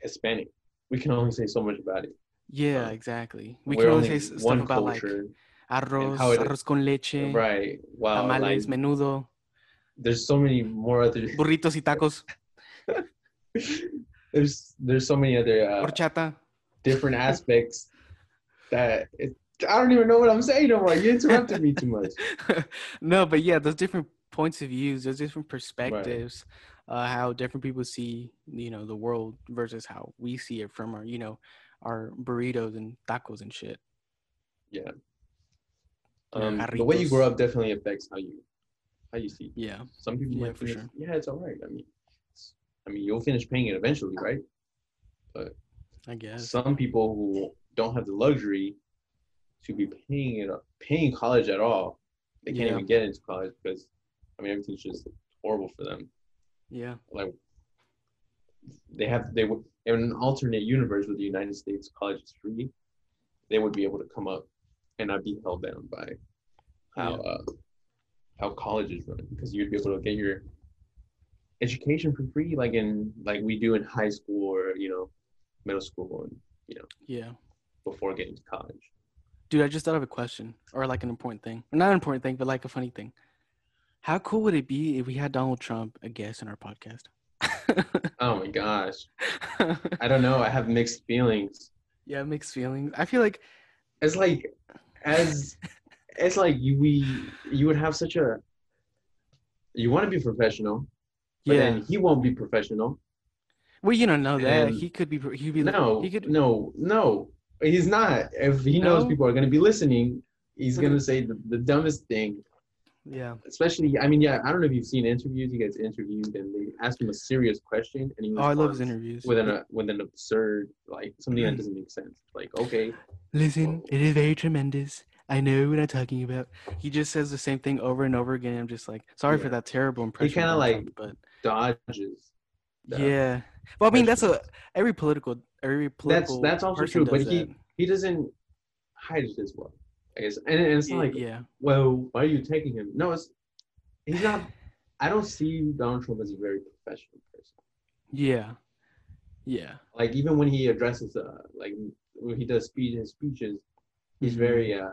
hispanic. We can only say so much about it. Yeah um, exactly. We can only only say one stuff about like arroz arroz con leche right. Wow tamales like, menudo. there's so many more other burritos y tacos. There's there's so many other uh, horchata. different aspects that it I don't even know what I'm saying no more. You interrupted me too much. no, but yeah, those different points of views, those different perspectives, uh, how different people see, you know, the world versus how we see it from our, you know, our burritos and tacos and shit. Yeah. Um, the way you grow up definitely affects how you how you see. Yeah, Some people Yeah, for sure. yeah, it's all right. I mean, I mean, you'll finish paying it eventually, right? But I guess. Some people who don't have the luxury to be paying it, paying college at all, they can't Yeah. even get into college because, I mean, everything's just horrible for them. Yeah, Like, they have they would in an alternate universe where the United States college is free, they would be able to come up and not be held down by how uh, how college is run because you'd be able to get your education for free like in like we do in high school or you know middle school and you know yeah. before getting to college. Dude, I just thought of a question or like an important thing. Or not an important thing, but like a funny thing. How cool would it be if we had Donald Trump a guest in our podcast? Oh my gosh, I don't know. I have mixed feelings. yeah, mixed feelings. I feel like It's like as it's like you we you would have such a you want to be professional, but yeah. then he won't be professional. Well, you don't know that. And- He could be he'd be No, he could no, no. He's not. If he knows No? people are gonna be listening, he's gonna say the, the dumbest thing. Yeah. Especially, I mean, yeah, I don't know if you've seen interviews. He gets interviewed and they ask him a serious question, and he Oh, I love his interviews. with an with an absurd like something Mm. that doesn't make sense. Like, okay, Listen, it is very tremendous. I know what I'm talking about. He just says the same thing over and over again. I'm just like, sorry for that terrible impression. He kinda like Trump, but dodges. yeah. Well, I mean, that's a every political every That's political. that's also true, but does he that. he doesn't hide it as well. I guess, and, and it's not like, yeah, well, why are you taking him? No, it's he's not. I don't see Donald Trump as a very professional person. yeah, yeah, Like even when he addresses, uh, like when he does speech his speeches, he's Mhm. very uh,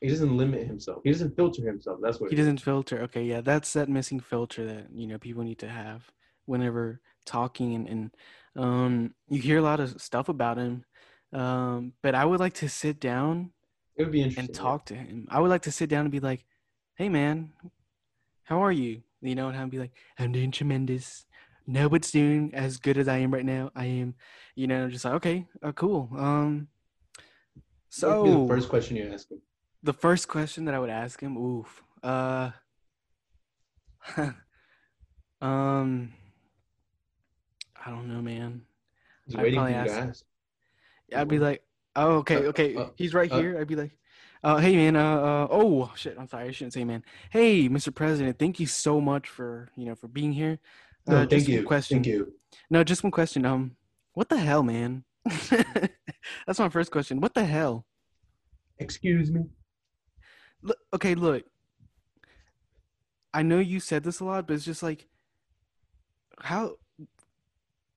he doesn't limit himself. He doesn't filter himself. That's what he doesn't filter. Okay, yeah, that's that missing filter that you know people need to have whenever talking and, and um you hear a lot of stuff about him. Um, but I would like to sit down It would be interesting. and talk to him. I would like to sit down and be like, "Hey, man, how are you?" You know, and I'd be like, "I'm doing tremendous. Nobody's doing as good as I am right now. I am, you know, just like, okay, uh, cool. Um, What would be so the first question you ask him. the first question that I would ask him, oof, uh, um, I don't know, man. He's I'd waiting for probably ask-. I'd be like, oh, okay, Uh, okay, uh, he's right uh. here. I'd be like, uh, hey, man, uh, uh, oh, shit, I'm sorry, I shouldn't say, man. Hey, Mr. President, thank you so much for, you know, for being here. No, Uh, thank just you. One question. Thank you. No, just one question. Um, what the hell, man? That's my first question. What the hell? Excuse me. Look, okay, look. I know you said this a lot, but it's just like, how,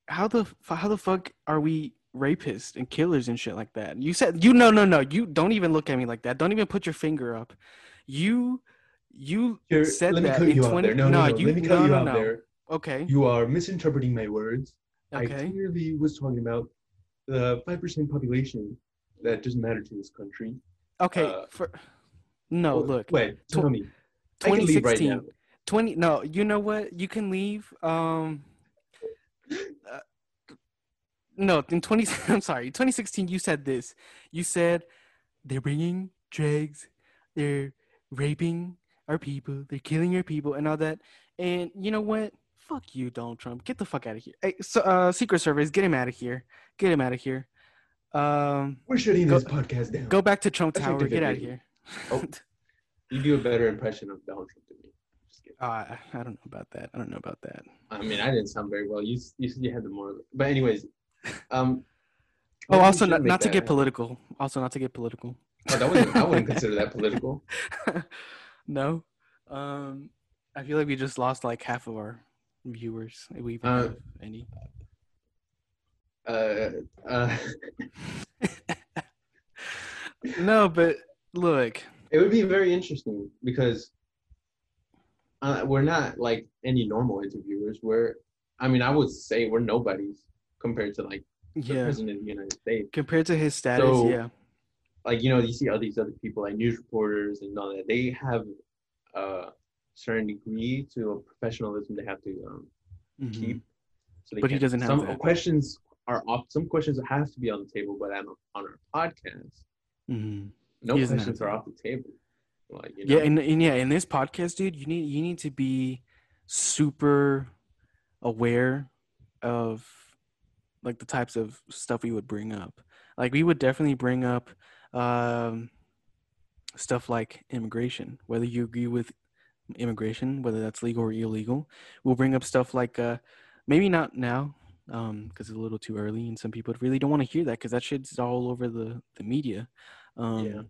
how the how the fuck are we rapists and killers and shit like that? You said you no no no you don't even look at me like that. Don't even put your finger up. You you Here, said that in you 20 there. No, no, no. you let me cut no you out no. there. Okay You are misinterpreting my words. I clearly was talking about the five percent population that doesn't matter to this country. okay uh, for no Oh, look Wait, tell me. I can leave right 2016 20 no you know what you can leave um uh, no in 20 i'm sorry 2016 you said this. You said they're bringing drugs they're raping our people they're killing our people and all that. And you know what? Fuck you donald trump. Get the fuck out of here. Hey so uh secret service get him out of here. Get him out of here. Um We're shutting Go- this podcast down. go back to trump That's tower. get out of here. Oh. You do a better impression of Donald Trump than me. Just kidding. Uh, i don't know about that i don't know about that I mean, I didn't sound very well. You you, you had the more. But anyways, um. Oh, also not, not to get political. Also not to get political. Oh, that wasn't, I wouldn't consider that political. no. Um, I feel like we just lost like half of our viewers. If we even Uh, have any. Uh, uh, No, but look. it would be very interesting because uh, we're not like any normal interviewers. We're, I mean, I would say we're nobodies compared to like the Yeah. president of the United States. Compared to his status, So- yeah. like you know you see all these other people like news reporters and all that they have a certain degree to a professionalism they have to um, Mhm. keep. So they But he can't- doesn't have some that. questions are off. Some questions have to be on the table, but on, on our podcast, Mhm. no He questions are off the table. Like you know, Yeah, and, and yeah, in this podcast, dude, you need you need to be super aware of like the types of stuff we would bring up. Like we would definitely bring up um, stuff like immigration, whether you agree with immigration, whether that's legal or illegal. We'll bring up stuff like uh, maybe not now because it's a little too early, and some people really don't want to hear that because that shit's all over the the media. Um, Yeah.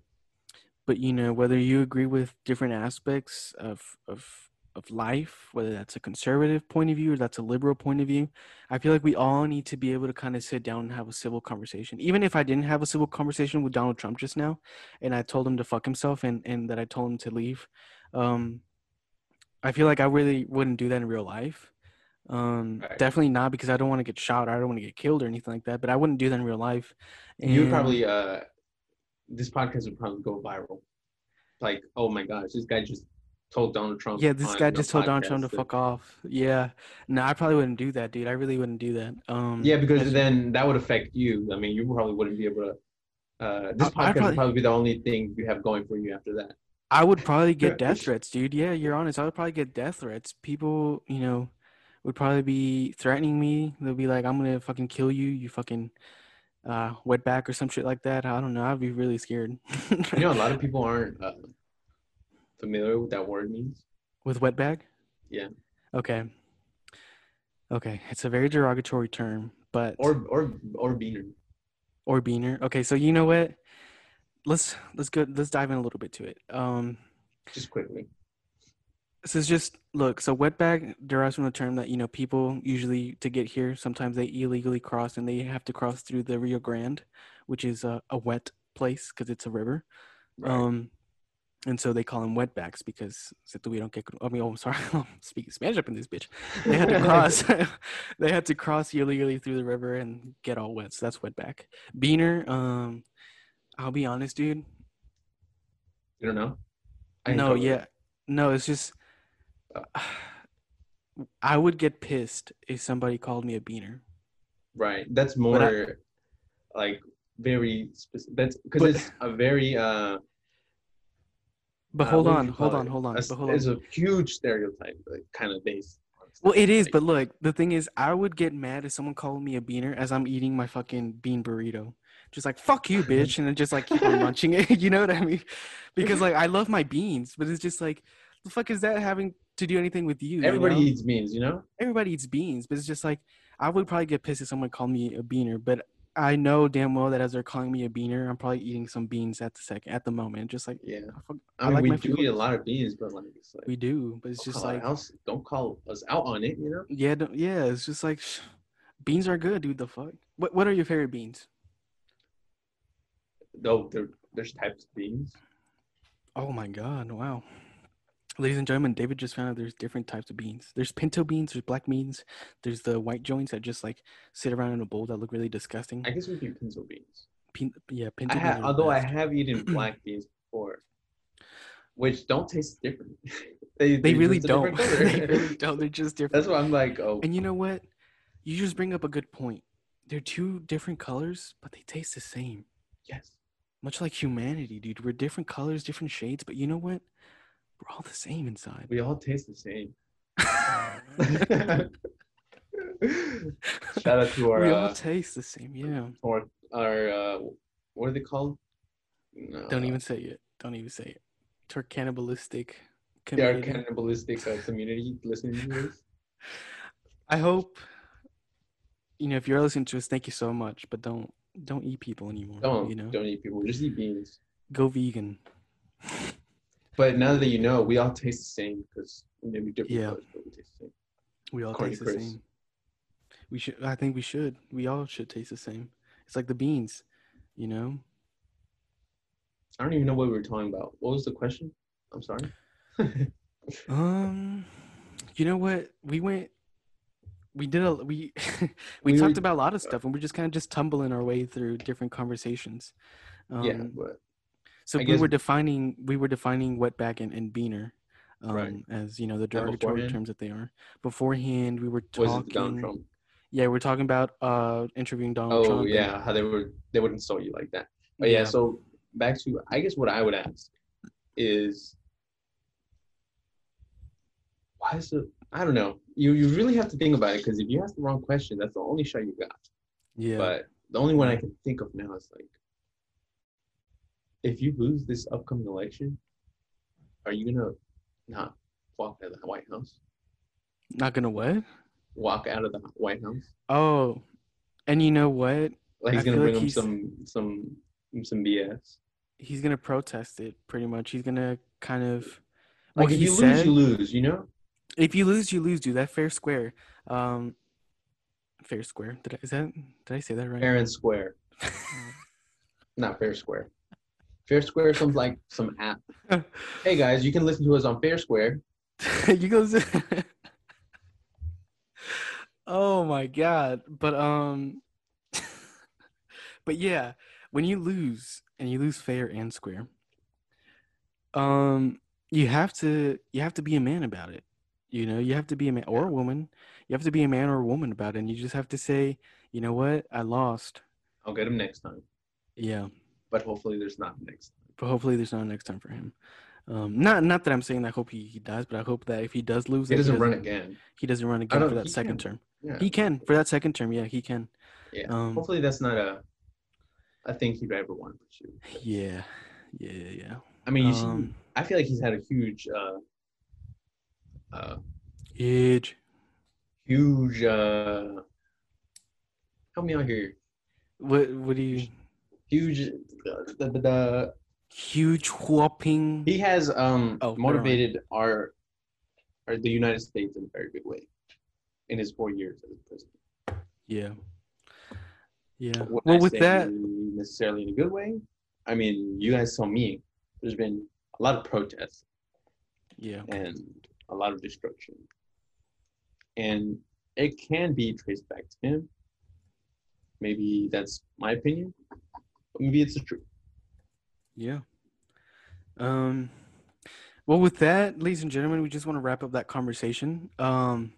But you know, whether you agree with different aspects of of of life, whether that's a conservative point of view or that's a liberal point of view, I feel like we all need to be able to kind of sit down and have a civil conversation. Even if I didn't have a civil conversation with Donald Trump just now, and I told him to fuck himself and and that I told him to leave, um, I feel like I really wouldn't do that in real life. Um, Right. definitely not because I don't want to get shot. Or I don't want to get killed or anything like that. But I wouldn't do that in real life. And you would probably uh, this podcast would probably go viral. Like, oh my gosh, this guy just told Donald Trump. Yeah, this guy just told Donald Trump to fuck off. Yeah, no, I probably wouldn't do that, dude. I really wouldn't do that. Um, Yeah, because then that would affect you. I mean, you probably wouldn't be able to. Uh, this I- podcast probably- would probably be the only thing you have going for you after that. I would probably get death threats, dude. Yeah, you're honest. I would probably get death threats. People, you know, would probably be threatening me. They'll be like, "I'm gonna fucking kill you, you fucking uh, wetback or some shit like that." I don't know. I'd be really scared. You know, a lot of people aren't uh, familiar with that word means. With wetback? Yeah. Okay. Okay, it's a very derogatory term, but Or or or beaner. or beaner. Okay, so you know what? Let's let's go. Let's dive in a little bit to it. Um, Just quickly. This is just look. So wetback derives from the term that you know people usually to get here. Sometimes they illegally cross and they have to cross through the Rio Grande, which is a, a wet place because it's a river. Right. Um, and so they call them wetbacks because se tuvieron que. I mean, oh, I'm sorry, I'm speaking Spanish up in this bitch. They had to cross. they had to cross illegally through the river and get all wet. So that's wetback. Beaner. Um, I'll be honest, dude. You don't know? I No, it. yeah, no. It's just. I would get pissed if somebody called me a beaner. Right. That's more I- like very specific. That's because it's a very uh. But uh, hold what would on, hold on, hold on. A- But hold It's a huge stereotype, like, kind of based. Well, it is, but look, the thing is, I would get mad if someone called me a beaner as I'm eating my fucking bean burrito. Just like fuck you, bitch, and then just like keep on munching it. You know what I mean? Because like I love my beans, but it's just like the fuck is that having to do anything with you? you everybody know? eats beans, you know. everybody eats beans, but it's just like I would probably get pissed if someone called me a beaner, but I know damn well that as they're calling me a beaner, I'm probably eating some beans at the second at the moment. Just like Yeah. I, I, I mean, like we do food. eat a lot of beans, but like, like we do, but it's just like don't call us out on it, you know. yeah, don't- yeah, it's just like sh- beans are good, dude. The fuck. What What are your favorite beans? Though there, there's types of beans. Oh my god! Wow. Ladies and gentlemen, David just found out there's different types of beans. There's pinto beans, there's black beans, there's the white joints that just like sit around in a bowl that look really disgusting. I guess we do pinto beans. Pin- yeah, pinto I beans. ha- are the although I have eaten black beans before, which don't taste different. they They they're really don't. different they really don't. They're just different. That's why I'm like, oh, And you know what? You just bring up a good point. They're two different colors, but they taste the same. yes. Much like humanity, dude. We're different colors, different shades, but you know what? We're all the same inside. We all taste the same. Shout out to our we all uh, taste the same, yeah. Or our uh, what are they called? No, Don't even say it. Don't even say it. To our cannibalistic they are community. cannibalistic uh, community listening to this. I hope you know if you're listening to us, thank you so much. But don't don't eat people anymore. Don't you know, don't eat people. Just eat beans. go vegan. But now that you know, we all taste the same because maybe different Yeah. colors, but we taste the same. We all taste the Chris. same. We should. I think we should. We all should taste the same. It's like the beans, you know. I don't even know what we were talking about. What was the question? I'm sorry. Um, you know what? We went. We did a we we, We talked were- about a lot of stuff, and we're just kind of just tumbling our way through different conversations. Um, yeah, but So I we guess- were defining we were defining wetback and, and beaner, um, Right. as you know the derogatory terms that they are. Beforehand, we were talking. it Donald Trump? Yeah, we're talking about uh interviewing Donald Oh Trump. and- yeah, how they were they would insult you like that. But yeah, so back to I guess what I would ask is why is it I don't know. You you really have to think about it because if you ask the wrong question, that's the only shot you got. yeah, But the only one I can think of now is like if you lose this upcoming election, are you gonna not walk out of the White House? not gonna what? Walk out of the White House? Oh, and you know what? Like he's I gonna bring like him some some some BS. He's gonna protest it pretty much. He's gonna kind of Like like if you said. lose, you lose. You know? If you lose, you lose, dude. That fair square. Um, fair square. Did I, is that? Did I say that right? Fair and square. Not fair square. Fair square sounds like some app. hey guys, you can listen to us on Fair Square. you go. oh my god! But um, but yeah, when you lose and you lose fair and square, um, you have to you have to be a man about it. You know, you have to be a man or a woman. You have to be a man or a woman about it, and you just have to say, you know what, I lost. I'll get him next time. Yeah, But hopefully there's not next time. but hopefully there's not a next time for him. Um, not not that I'm saying I hope he, he dies, but I hope that if he does lose, He that doesn't run again. He doesn't run again for that second can. term. Yeah. He can for that second term. Yeah, he can. yeah. um, hopefully that's not a a thing he'd ever want to pursue. Yeah, yeah, yeah. I mean, Um, I feel like he's had a huge, uh, uh, Huge. huge. Uh, help me out here. What what do you? Huge. Uh, the, the, the, Huge whopping. he has um Oh, motivated our, our the United States in a very big way, in his four years as president. Yeah. Yeah. Would Well, I with that, necessarily in a good way. I mean, you guys saw me. There's been a lot of protests yeah, and a lot of destruction, and it can be traced back to him. Maybe that's my opinion. Maybe it's the truth. yeah. Um. Well, with that, ladies and gentlemen, we just want to wrap up that conversation. Um.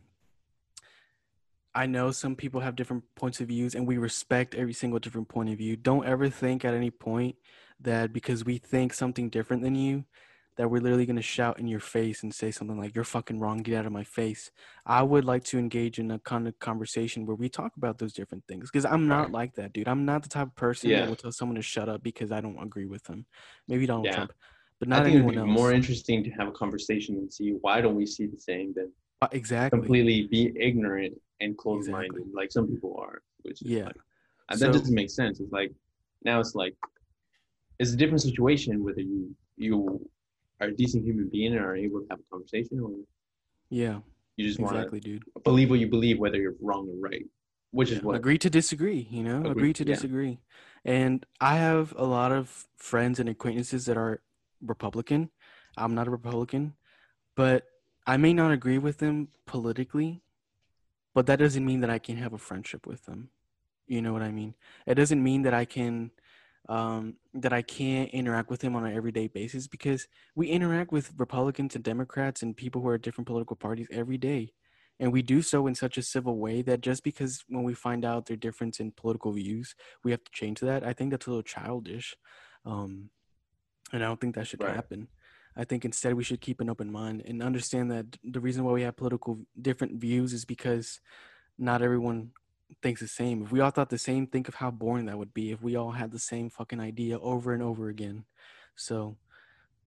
I know some people have different points of views, and we respect every single different point of view. Don't ever think at any point that because we think something different than you, that we're literally going to shout in your face and say something like, You're fucking wrong, get out of my face. I would like to engage in a kind of conversation where we talk about those different things because I'm not like that, dude. I'm not the type of person Yeah. that will tell someone to shut up because I don't agree with them. Maybe Donald Yeah. Trump, but I not think it'd anyone be else. more interesting to have a conversation and see why don't we see the same than Uh, exactly. completely be ignorant and closed-minded Exactly. like some people are. Which is Yeah. like, uh, So- that doesn't make sense. It's like now it's like it's a different situation whether you you are a decent human being and are able to have a conversation or Yeah, you just want exactly, dude. to believe what you believe whether you're wrong or right. Which is Yeah, what agree to disagree you know Agree- agree to yeah. disagree and i have a lot of friends and acquaintances that are republican i'm not a republican but i may not agree with them politically but that doesn't mean that i can have a friendship with them you know what i mean it doesn't mean that i can um, that i can't interact with them on an everyday basis because we interact with republicans and democrats and people who are different political parties every day. And we do so in such a civil way that just because when we find out their difference in political views we have to change that. I think that's a little childish um, and i don't think that should Right. happen. I think instead we should keep an open mind and understand that the reason why we have political different views is because not everyone thinks the same if we all thought the same think of how boring that would be if we all had the same fucking idea over and over again so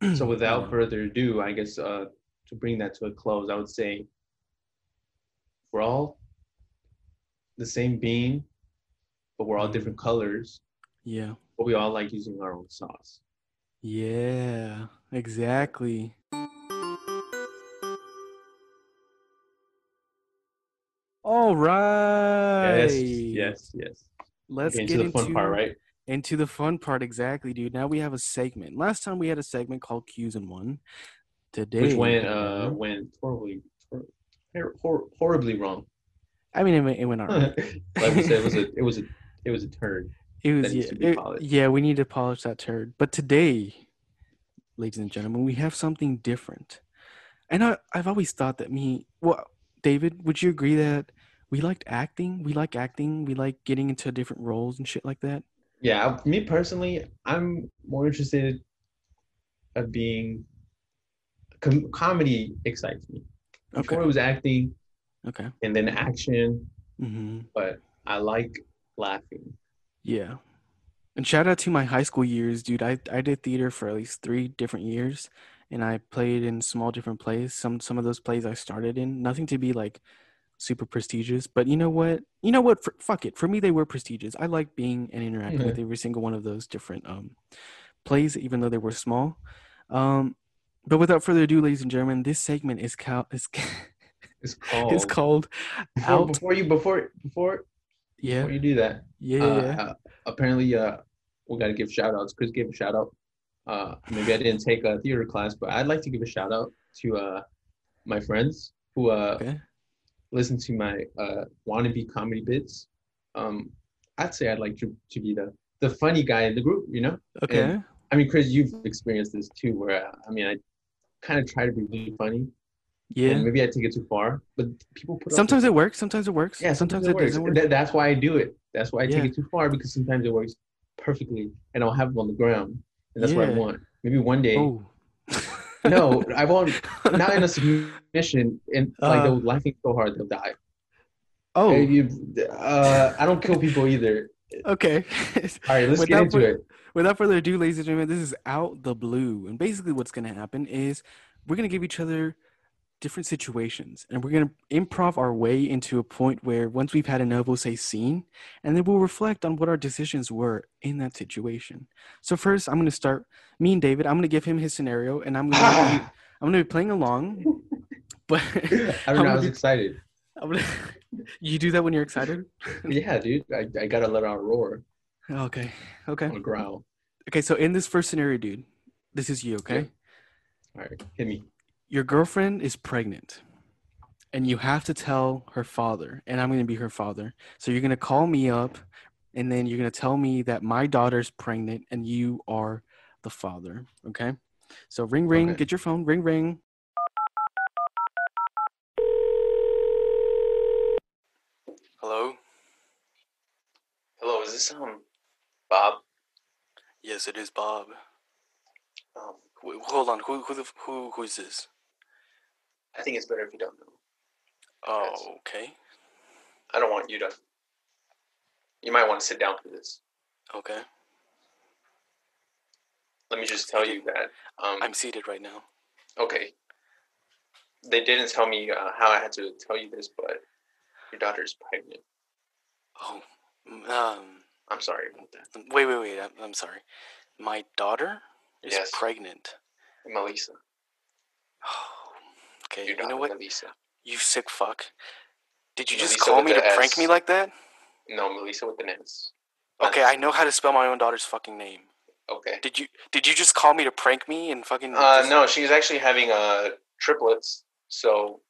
so without yeah. further ado, I guess uh, to bring that to a close, I would say we're all the same being, but we're all Mhm. different colors, yeah but we all like using our own sauce. Yeah, exactly. All right. Yes, yes, yes. Let's get into the fun part, right? Into the fun part, exactly, dude. Now we have a segment. Last time we had a segment called Q's and One. Today, Which went uh went horribly hor- hor- horribly wrong. I mean, it went, it went all right. like we said, it was a it was a it was a turn. It was yeah, it- yeah. We need to polish that turd. But today, ladies and gentlemen, we have something different. And I, I've always thought that me, well, David, would you agree that we liked acting? We like acting. We like getting into different roles and shit like that. Yeah, me personally, I'm more interested of being com- comedy excites me. Before Okay. it was acting Okay. and then action, Mm-hmm. but I like laughing. Yeah. And shout out to my high school years, dude. I, I did theater for at least three different years and I played in small different plays. Some some of those plays I started in. Nothing to be like super prestigious, but you know what? You know what? For, fuck it. For me they were prestigious. I like being and interacting with every single one of those different um plays even though they were small. Um but without further ado, ladies and gentlemen, this segment is cal- is, It's called. is called before, Out. before you before before Yeah. before you do that. Yeah. uh, yeah. uh, apparently, uh, we got to give shout outs. Chris gave a shout out. Uh, maybe I didn't take a theater class, but I'd like to give a shout out to uh, my friends who uh, Okay. Listen to my uh, wannabe comedy bits. Um, I'd say I'd like to, to be the, the funny guy in the group, you know? Okay. I mean, Chris, you've experienced this too, where uh, I mean, I kind of try to be really funny. Yeah. And maybe I take it too far, but people put Sometimes it works. Sometimes it works. yeah, Sometimes, sometimes, it, it works. doesn't work. Th- that's why I do it. That's why I Yeah. take it too far because sometimes it works perfectly, and I'll have them on the ground, and that's what I want. Maybe one day. Oh. No, I won't. Not in a submission, and like Uh. they're laughing so hard they'll die. Oh. Hey, you- uh, I don't kill people either. Okay. All right, let's get into it. Without further ado, ladies and gentlemen, this is out the blue, and basically what's going to happen is we're going to give each other different situations, and we're going to improv our way into a point where once we've had enough, we'll say scene, and then we'll reflect on what our decisions were in that situation. So first, I'm going to start. Me and David, I'm going to give him his scenario, and I'm going to be, I'm going to be playing along. But I don't know. I gonna was excited. I'm gonna, you do that when you're excited. Yeah, dude. I, I gotta let out a roar, Okay. Okay. a growl. Okay. So in this first scenario, dude, this is you. Okay. All right, hit me. Your girlfriend is pregnant, and you have to tell her father, and I'm gonna be her father. So you're gonna call me up, and then you're gonna tell me that my daughter's pregnant, and you are the father. Okay. So ring, ring. Okay. Get your phone. Ring, ring. Hello. Hello, is this um Bob? Yes, it is Bob. Um, Wait, hold on. Who who the, who who is this? I think it's better if you don't know. Oh, okay. I don't want you to. You might want to sit down for this. Okay. Let me just tell you that. Um, I'm seated right now. okay. They didn't tell me uh, how I had to tell you this, but your daughter's pregnant. Oh, um, I'm sorry about that. wait, wait, wait. I'm, I'm sorry. My daughter is Yes. pregnant. Melissa. Okay. You know what? Melissa. You sick fuck. Did you just call me to the prank me like that? No, Melissa with an S. Okay, I know how to spell my own daughter's fucking name. Okay. Did you did you just call me to prank me and fucking? Uh, just- no, she's actually having uh triplets. So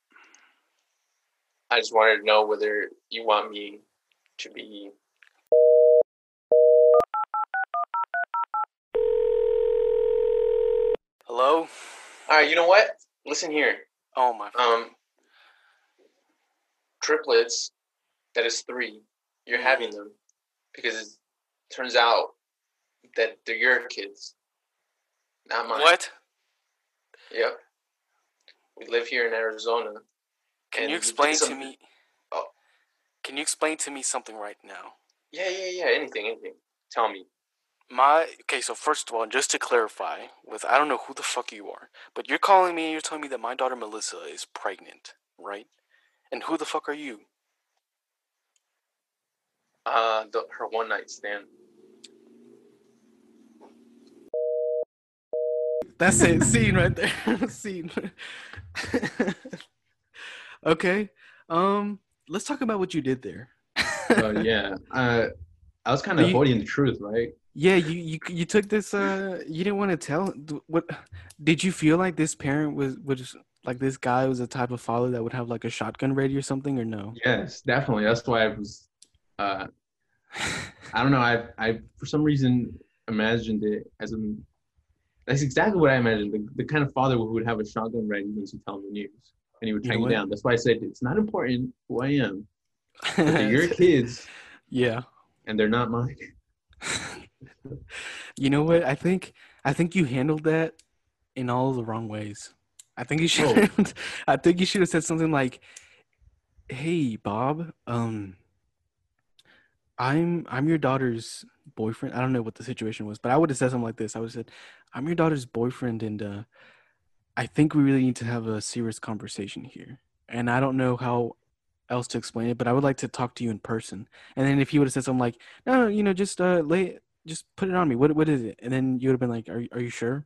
I just wanted to know whether you want me to be. Hello. All right, you know what? Listen here. Oh my. Um, triplets. That is three. You're Mhm. having them because it turns out that they're your kids, not mine. what? Yep. We live here in Arizona. Can you explain to me? Oh. Can you explain to me something right now? Yeah, yeah, yeah. Anything, anything. Tell me. My okay, so first of all, just to clarify, with I don't know who the fuck you are, but you're calling me and you're telling me that my daughter Melissa is pregnant, right? And who the fuck are you? Uh, the, her one night stand. That's it, scene right there. scene. okay. Um, let's talk about what you did there. Oh yeah. Uh, I was kind of you- avoiding the truth, right? Yeah, you you you took this. Uh, you didn't want to tell. What did you feel like this parent was was like this guy was the type of father that would have like a shotgun ready or something or no? Yes, definitely. That's why I was uh I don't know. I I for some reason imagined it as a. That's exactly what I imagined. The, the kind of father who would have a shotgun ready once you tell him the news, and he would You know you down. That's why I said it's not important who I am. They're your kids, yeah. and they're not mine. You know what? I think I think you handled that in all the wrong ways. I think you should. Oh. I think you should have said something like, "Hey, Bob, um, I'm I'm your daughter's boyfriend. I don't know what the situation was, but I would have said something like this. I would have said, "I'm your daughter's boyfriend, and uh, I think we really need to have a serious conversation here. And I don't know how else to explain it, but I would like to talk to you in person." And then if he would have said something like, "No, no, you know, just uh, lay, just put it on me. What what is it?" And then you would have been like, "Are you- are you sure?"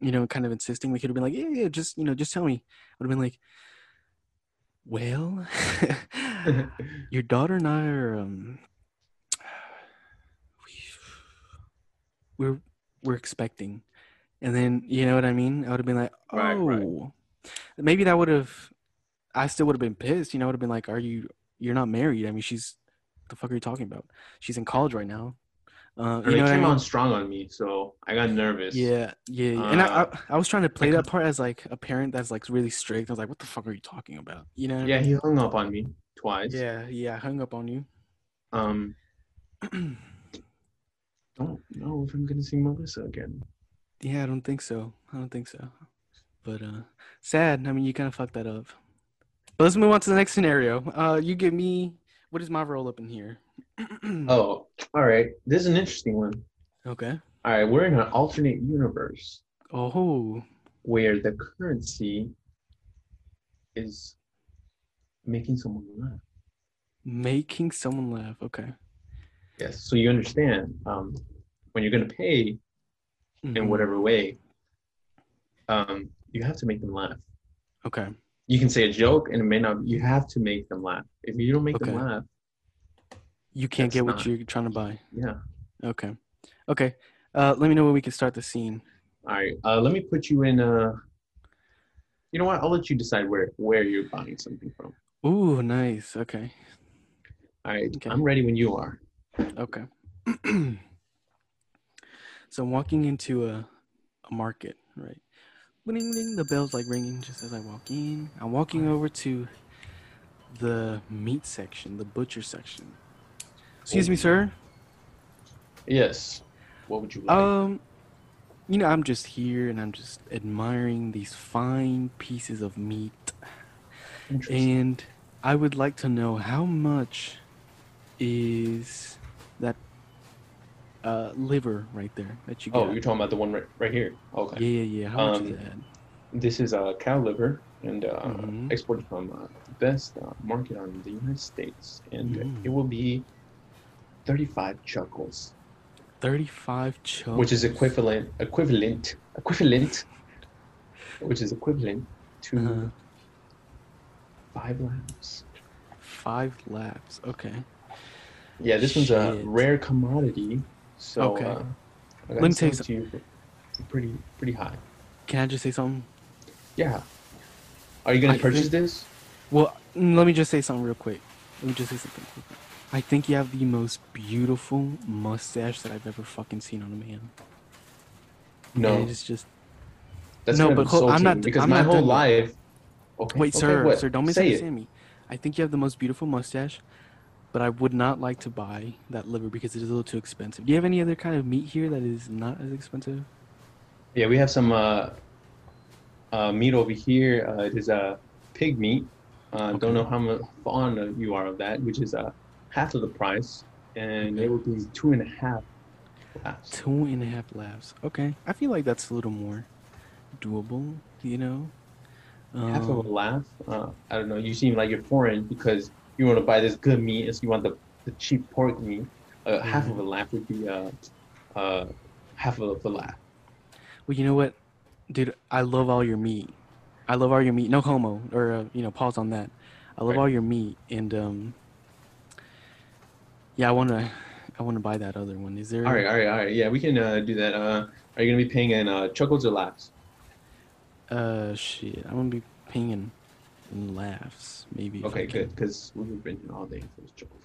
You know, kind of insisting. Like he'd have been like, "Yeah, yeah, just you know, just tell me." I would have been like, "Well, your daughter and I are um, we, we're we're expecting," and then you know what I mean. I would have been like, "Oh, Right, right. maybe that would have." I still would have been pissed. You know, I would have been like, "Are you? You're not married? I mean, she's the fuck are you talking about? She's in college right now." Uh, you know what I came mean? on strong on me, so I got nervous. Yeah, yeah, yeah. and I, Uh, I, I was trying to play that part as like a parent that's like really strict. I was like, "What the fuck are you talking about?" You know? what I Yeah, mean? he hung up on me twice. yeah, yeah. I hung up on you. Um, don't know if I'm gonna see Melissa again. Yeah, I don't think so. I don't think so. But uh sad. I mean, you kind of fucked that up. But let's move on to the next scenario. Uh you give me what is my roll up in here? Oh, all right. This is an interesting one. Okay. All right, we're in an alternate universe Oh, where the currency is making someone laugh. making someone laugh. Okay. Yes. So you understand um, when you're gonna pay in Mhm. whatever way, um, you have to make them laugh. Okay. You can say a joke, and it may not. You have to make them laugh. If you don't make them laugh, You can't get what not- you're trying to buy. yeah. Okay. Okay. Uh let me know when we can start the scene. All right. Uh, let me put you in. Uh, you know what? I'll let you decide where where you're buying something from. Ooh, nice. Okay. All right. Okay. I'm ready when you are. Okay. so I'm walking into a, a market, right? Ring, ring, the bell's like ringing just as I walk in. I'm walking over to the meat section, the butcher section. Excuse me, sir. Yes. What would you like? Um, you know, I'm just here and I'm just admiring these fine pieces of meat, Interesting. and I would like to know how much is uh liver right there that you got? oh, you're talking about the one right, right here. Okay. Yeah, yeah, yeah. How much Um, is that? This is a cow liver and uh, Mhm. exported from uh, the best uh, market on the United States, and uh, Mm. it will be 35 chuckles, Thirty-five chokes. which is equivalent equivalent equivalent, which is equivalent to Uh-huh. five laps. five laps. Okay. Yeah, this one's a rare commodity, so Okay. uh, Let me tell you sell it to you for pretty pretty high. Can I just say something? Yeah. Are you gonna I purchase think- this? Well, mm, let me just say something real quick. Let me just say something. I think you have the most beautiful mustache that I've ever fucking seen on a man. No, it's just that's no, but I'm not- because I'm my not whole life. Okay. wait, okay, sir, what? sir, don't misunderstand me. I think you have the most beautiful mustache, but I would not like to buy that liver because it is a little too expensive. Do you have any other kind of meat here that is not as expensive? Yeah, we have some uh, uh, meat over here. Uh, it is a uh, pig meat. Uh, Okay. Don't know how much fond you are of that, which is uh, half of the price, and Okay. it would be two and a half laps. Two and a half laps. Okay, I feel like that's a little more doable. You know. half of a Um, laugh. Uh, I don't know. You seem like you're foreign because you want to buy this good meat, so you want the, the cheap pork meat. Uh, Half Mhm. of a laugh would be uh, uh, half of the laugh. Well, you know what, dude? I love all your meat. I love all your meat. No homo, or uh, you know, pause on that. I love Right. all your meat, and um, yeah, I wanna, I wanna buy that other one. Is there? All right, all right, all right. Yeah, we can uh, do that. Uh, are you gonna be paying in uh, chuckles or laughs? Uh, shit. I'm gonna be paying in, in laughs, maybe. Okay, good, because we've been here all day for those chuckles.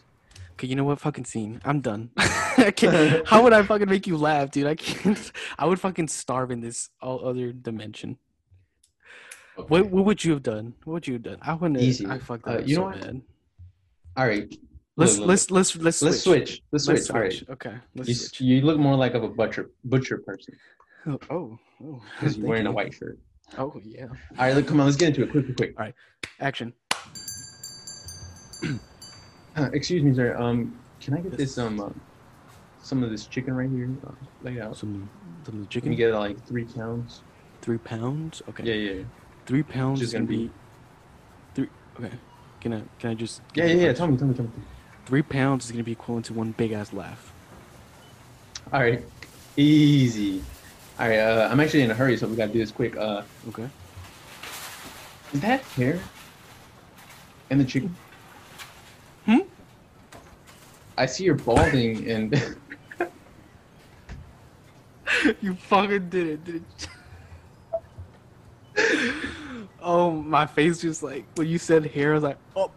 Okay, you know what? Fucking scene. I'm done. How would I fucking make you laugh, dude? I can't. I would fucking starve in this all other dimension. Okay. What What would you have done? What would you have done? I wouldn't. Easy. I fucked Uh, up you know so what? bad. All right. Let's let's let's let's Let's switch. switch. Let's switch. Let's All right. switch. Okay. Let's You, switch. you look more like of a butcher butcher person Oh, oh, oh. because you're thank wearing a white shirt. Oh yeah. All right, look, come on, let's get into it. Quick, quick, quick. All right, Action. Uh, excuse me, sir. Um, can I get Yes. this um, uh, some of this chicken right here? Uh, laid out. Some some chicken. Can you chicken. get like three pounds? Three pounds. Okay. Yeah, yeah, yeah. Three pounds Just is gonna gonna be, be- three. Okay. Can I can I just? Yeah, give yeah, yeah. Tell me, tell me, tell me. Three pounds is gonna be equivalent to one big ass laugh. All right, easy. All right, uh, I'm actually in a hurry, so we gotta do this quick. Uh, Okay. is that hair? And the chicken? Hmm? I see you're balding, and you fucking did it, did it. oh, my face just like when you said hair, I was like, oh.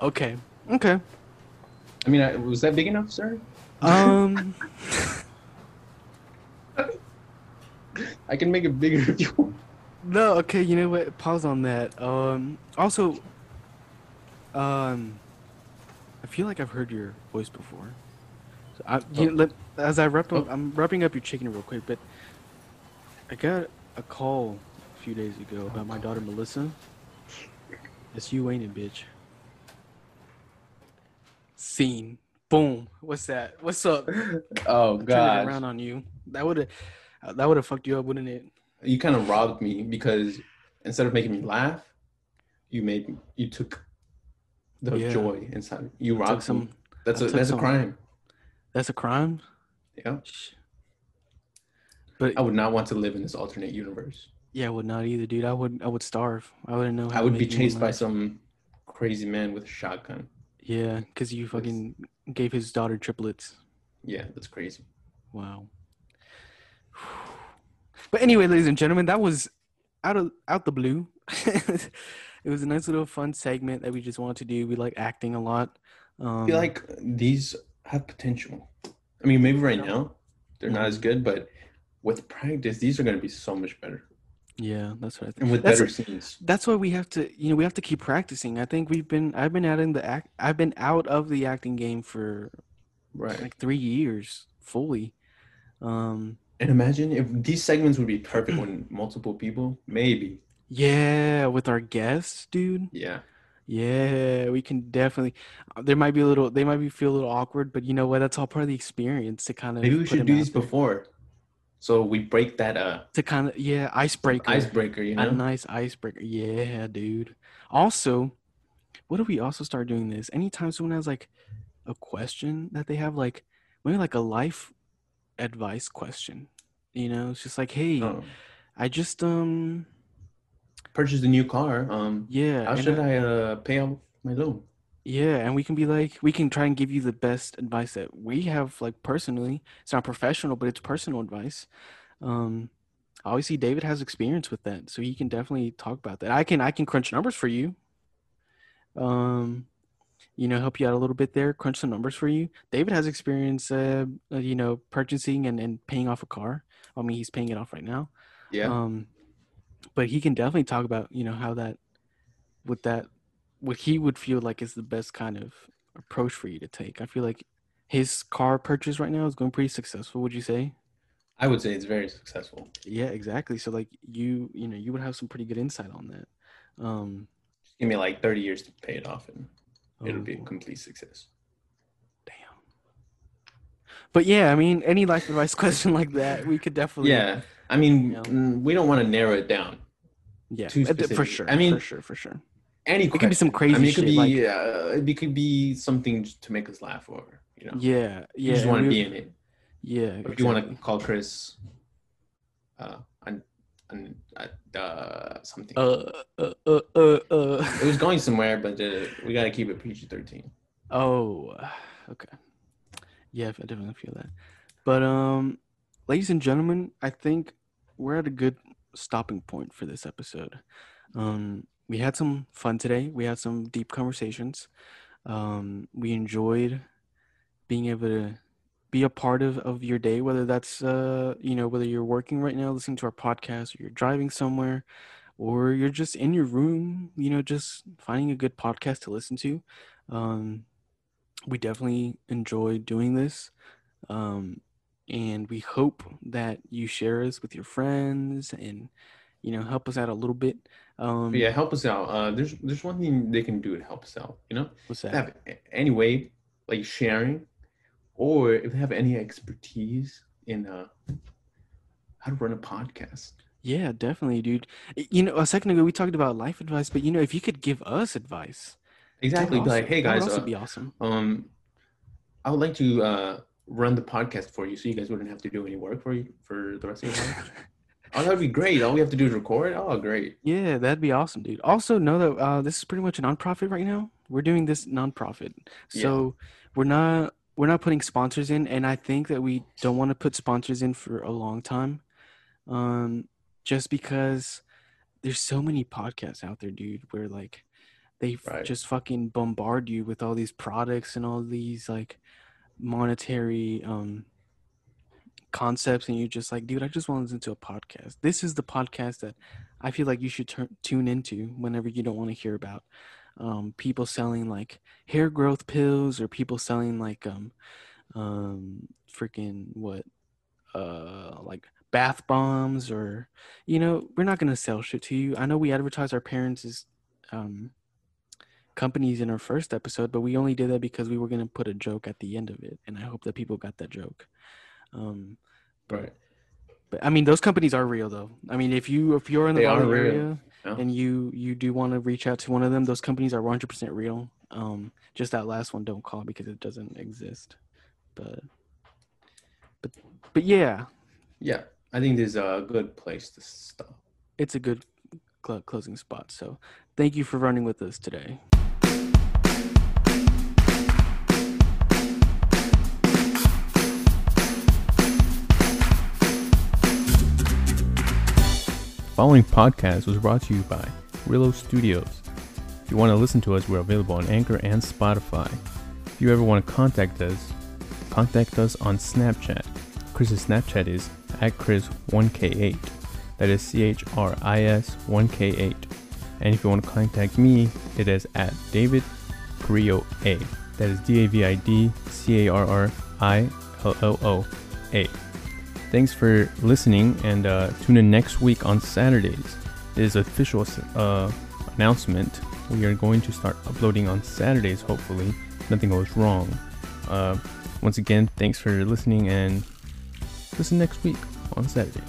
Okay. Okay. I mean, I, was that big enough, sir? Um. I can make it bigger if you want. No, okay, you know what? Pause on that. Um also um I feel like I've heard your voice before. So I, you know, let, as I wrap up, Oh. I'm wrapping up your chicken real quick, but I got a call a few days ago about my daughter Melissa. It's you, ain't it, bitch? Scene. Boom. What's that? What's up? Oh God! around on you. That would have that would have fucked you up, wouldn't it? You kind of robbed me because instead of making me laugh, you made me, you took the Yeah. joy inside. You robbed some. That's I a that's some- a crime. That's a crime. Yeah, But I would not want to live in this alternate universe. yeah, I would not either, dude. I would I would starve. I wouldn't know. How I would be chased by some crazy man with a shotgun. Yeah, because you fucking gave his daughter triplets. Yeah, that's crazy. Wow. But anyway, ladies and gentlemen, that was out of out the blue. it was a nice little fun segment that we just wanted to do. We like acting a lot. Um, I feel like these have potential. I mean, maybe right now they're not as good, but with practice, these are going to be so much better yeah, that's what I think. and with That's- better scenes. that's why we have to you know we have to keep practicing i think we've been i've been out in the act i've been out of the acting game for Right. like three years fully um And imagine if these segments would be perfect when multiple people, maybe. yeah with our guests dude Yeah. yeah we can definitely uh, there might be a little they might be feel a little awkward but you know what that's all part of the experience to kind of Maybe we should do these there. before. So we break that uh to kind of yeah icebreaker icebreaker, you a know? nice icebreaker yeah dude also what do we also start doing this anytime someone has like a question that they have like maybe like a life advice question you know it's just like hey Oh, i just um purchased a new car. Um yeah how should I uh pay off my loan? Yeah and we can be like we can try and give you the best advice that we have like personally. It's not professional but it's personal advice. Um obviously david has experience with that so he can definitely talk about that. I can i can crunch numbers for you. Um you know help you out a little bit there crunch some numbers for you. David has experience uh, uh, you know purchasing and, and paying off a car. I mean he's paying it off right now. Yeah. um, but he can definitely talk about you know how that, with that, what he would feel like is the best kind of approach for you to take. I feel like his car purchase right now is going pretty successful. Would you say? I would say it's very successful. Yeah, exactly. So like you, you know, you would have some pretty good insight on that. Um, Just give me like 30 years to pay it off and it'll be a oh, complete success. damn. But yeah, I mean, any life advice question like that, we could definitely. Yeah. I mean, Yeah. mm, we don't want to narrow it down. Yeah, too uh, for sure. I mean- for sure, for sure. Any It could be some question. I crazy mean, it could shit, be uh, it could be something to make us laugh or you know. Yeah, yeah. You just want to be in it. Yeah. Or if you want to call Chris, uh, un, uh, uh, something. Uh, uh, uh, uh, uh. it was going somewhere, but uh, we gotta keep it PG thirteen. Oh, okay. Yeah, I definitely feel that. But um, ladies and gentlemen, I think we're at a good stopping point for this episode. Um, we had some fun today. We had some deep conversations. Um, we enjoyed being able to be a part of, of your day, whether that's, uh, you know, whether you're working right now, listening to our podcast, or you're driving somewhere, or you're just in your room, you know, just finding a good podcast to listen to. Um, we definitely enjoy doing this. Um, and we hope that you share us with your friends and, you know, help us out a little bit. Um, yeah, help us out. Uh, there's there's one thing they can do to help us out. You know, What's that? have any way like sharing, or if they have any expertise in uh, how to run a podcast. Yeah, definitely, dude. You know, a second ago we talked about life advice, but you know, if you could give us advice, Exactly. Be like, hey that would guys, also uh, be awesome. um, I would like to uh, run the podcast for you, so you guys wouldn't have to do any work for you for the rest of your life. oh, that'd be great. All we have to do is record. Oh, great. Yeah, that'd be awesome, dude. Also, know that uh, this is pretty much a nonprofit right now. We're doing this nonprofit, Yeah. so we're not we're not putting sponsors in, and I think that we don't want to put sponsors in for a long time, um, just because there's so many podcasts out there, dude. Where like they Right. just fucking bombard you with all these products and all these like monetary um concepts and you're just like dude i just want to listen to a podcast. This is the podcast that i feel like you should turn tune into whenever you don't want to hear about um people selling like hair growth pills or people selling like um um freaking what uh like bath bombs or you know we're not gonna sell shit to you. I know we advertise our parents' um companies in our first episode but we only did that because we were gonna put a joke at the end of it and i hope that people got that joke um but Right. but i mean those companies are real though. I mean if you if you're in the They area Yeah. and you you do want to reach out to one of them those companies are 100% real. Um just that last one don't call because it doesn't exist. But but but yeah. Yeah, I think this is a good place to stop. it's a good cl- closing spot. So thank you for running with us today Following podcast was brought to you by Rillo Studios. If you want to listen to us, we're available on Anchor and Spotify. If you ever want to contact us, contact us on Snapchat. Chris's Snapchat is at Chris1K8. That is C H R I S 1K8. And if you want to contact me, it is at David Carrillo A. That is D A V I D C A R R I L L O A. Thanks for listening and uh, tune in next week on Saturdays. It is official uh, announcement. We are going to start uploading on Saturdays, hopefully. Nothing goes wrong. Uh, once again, thanks for listening and listen next week on Saturday.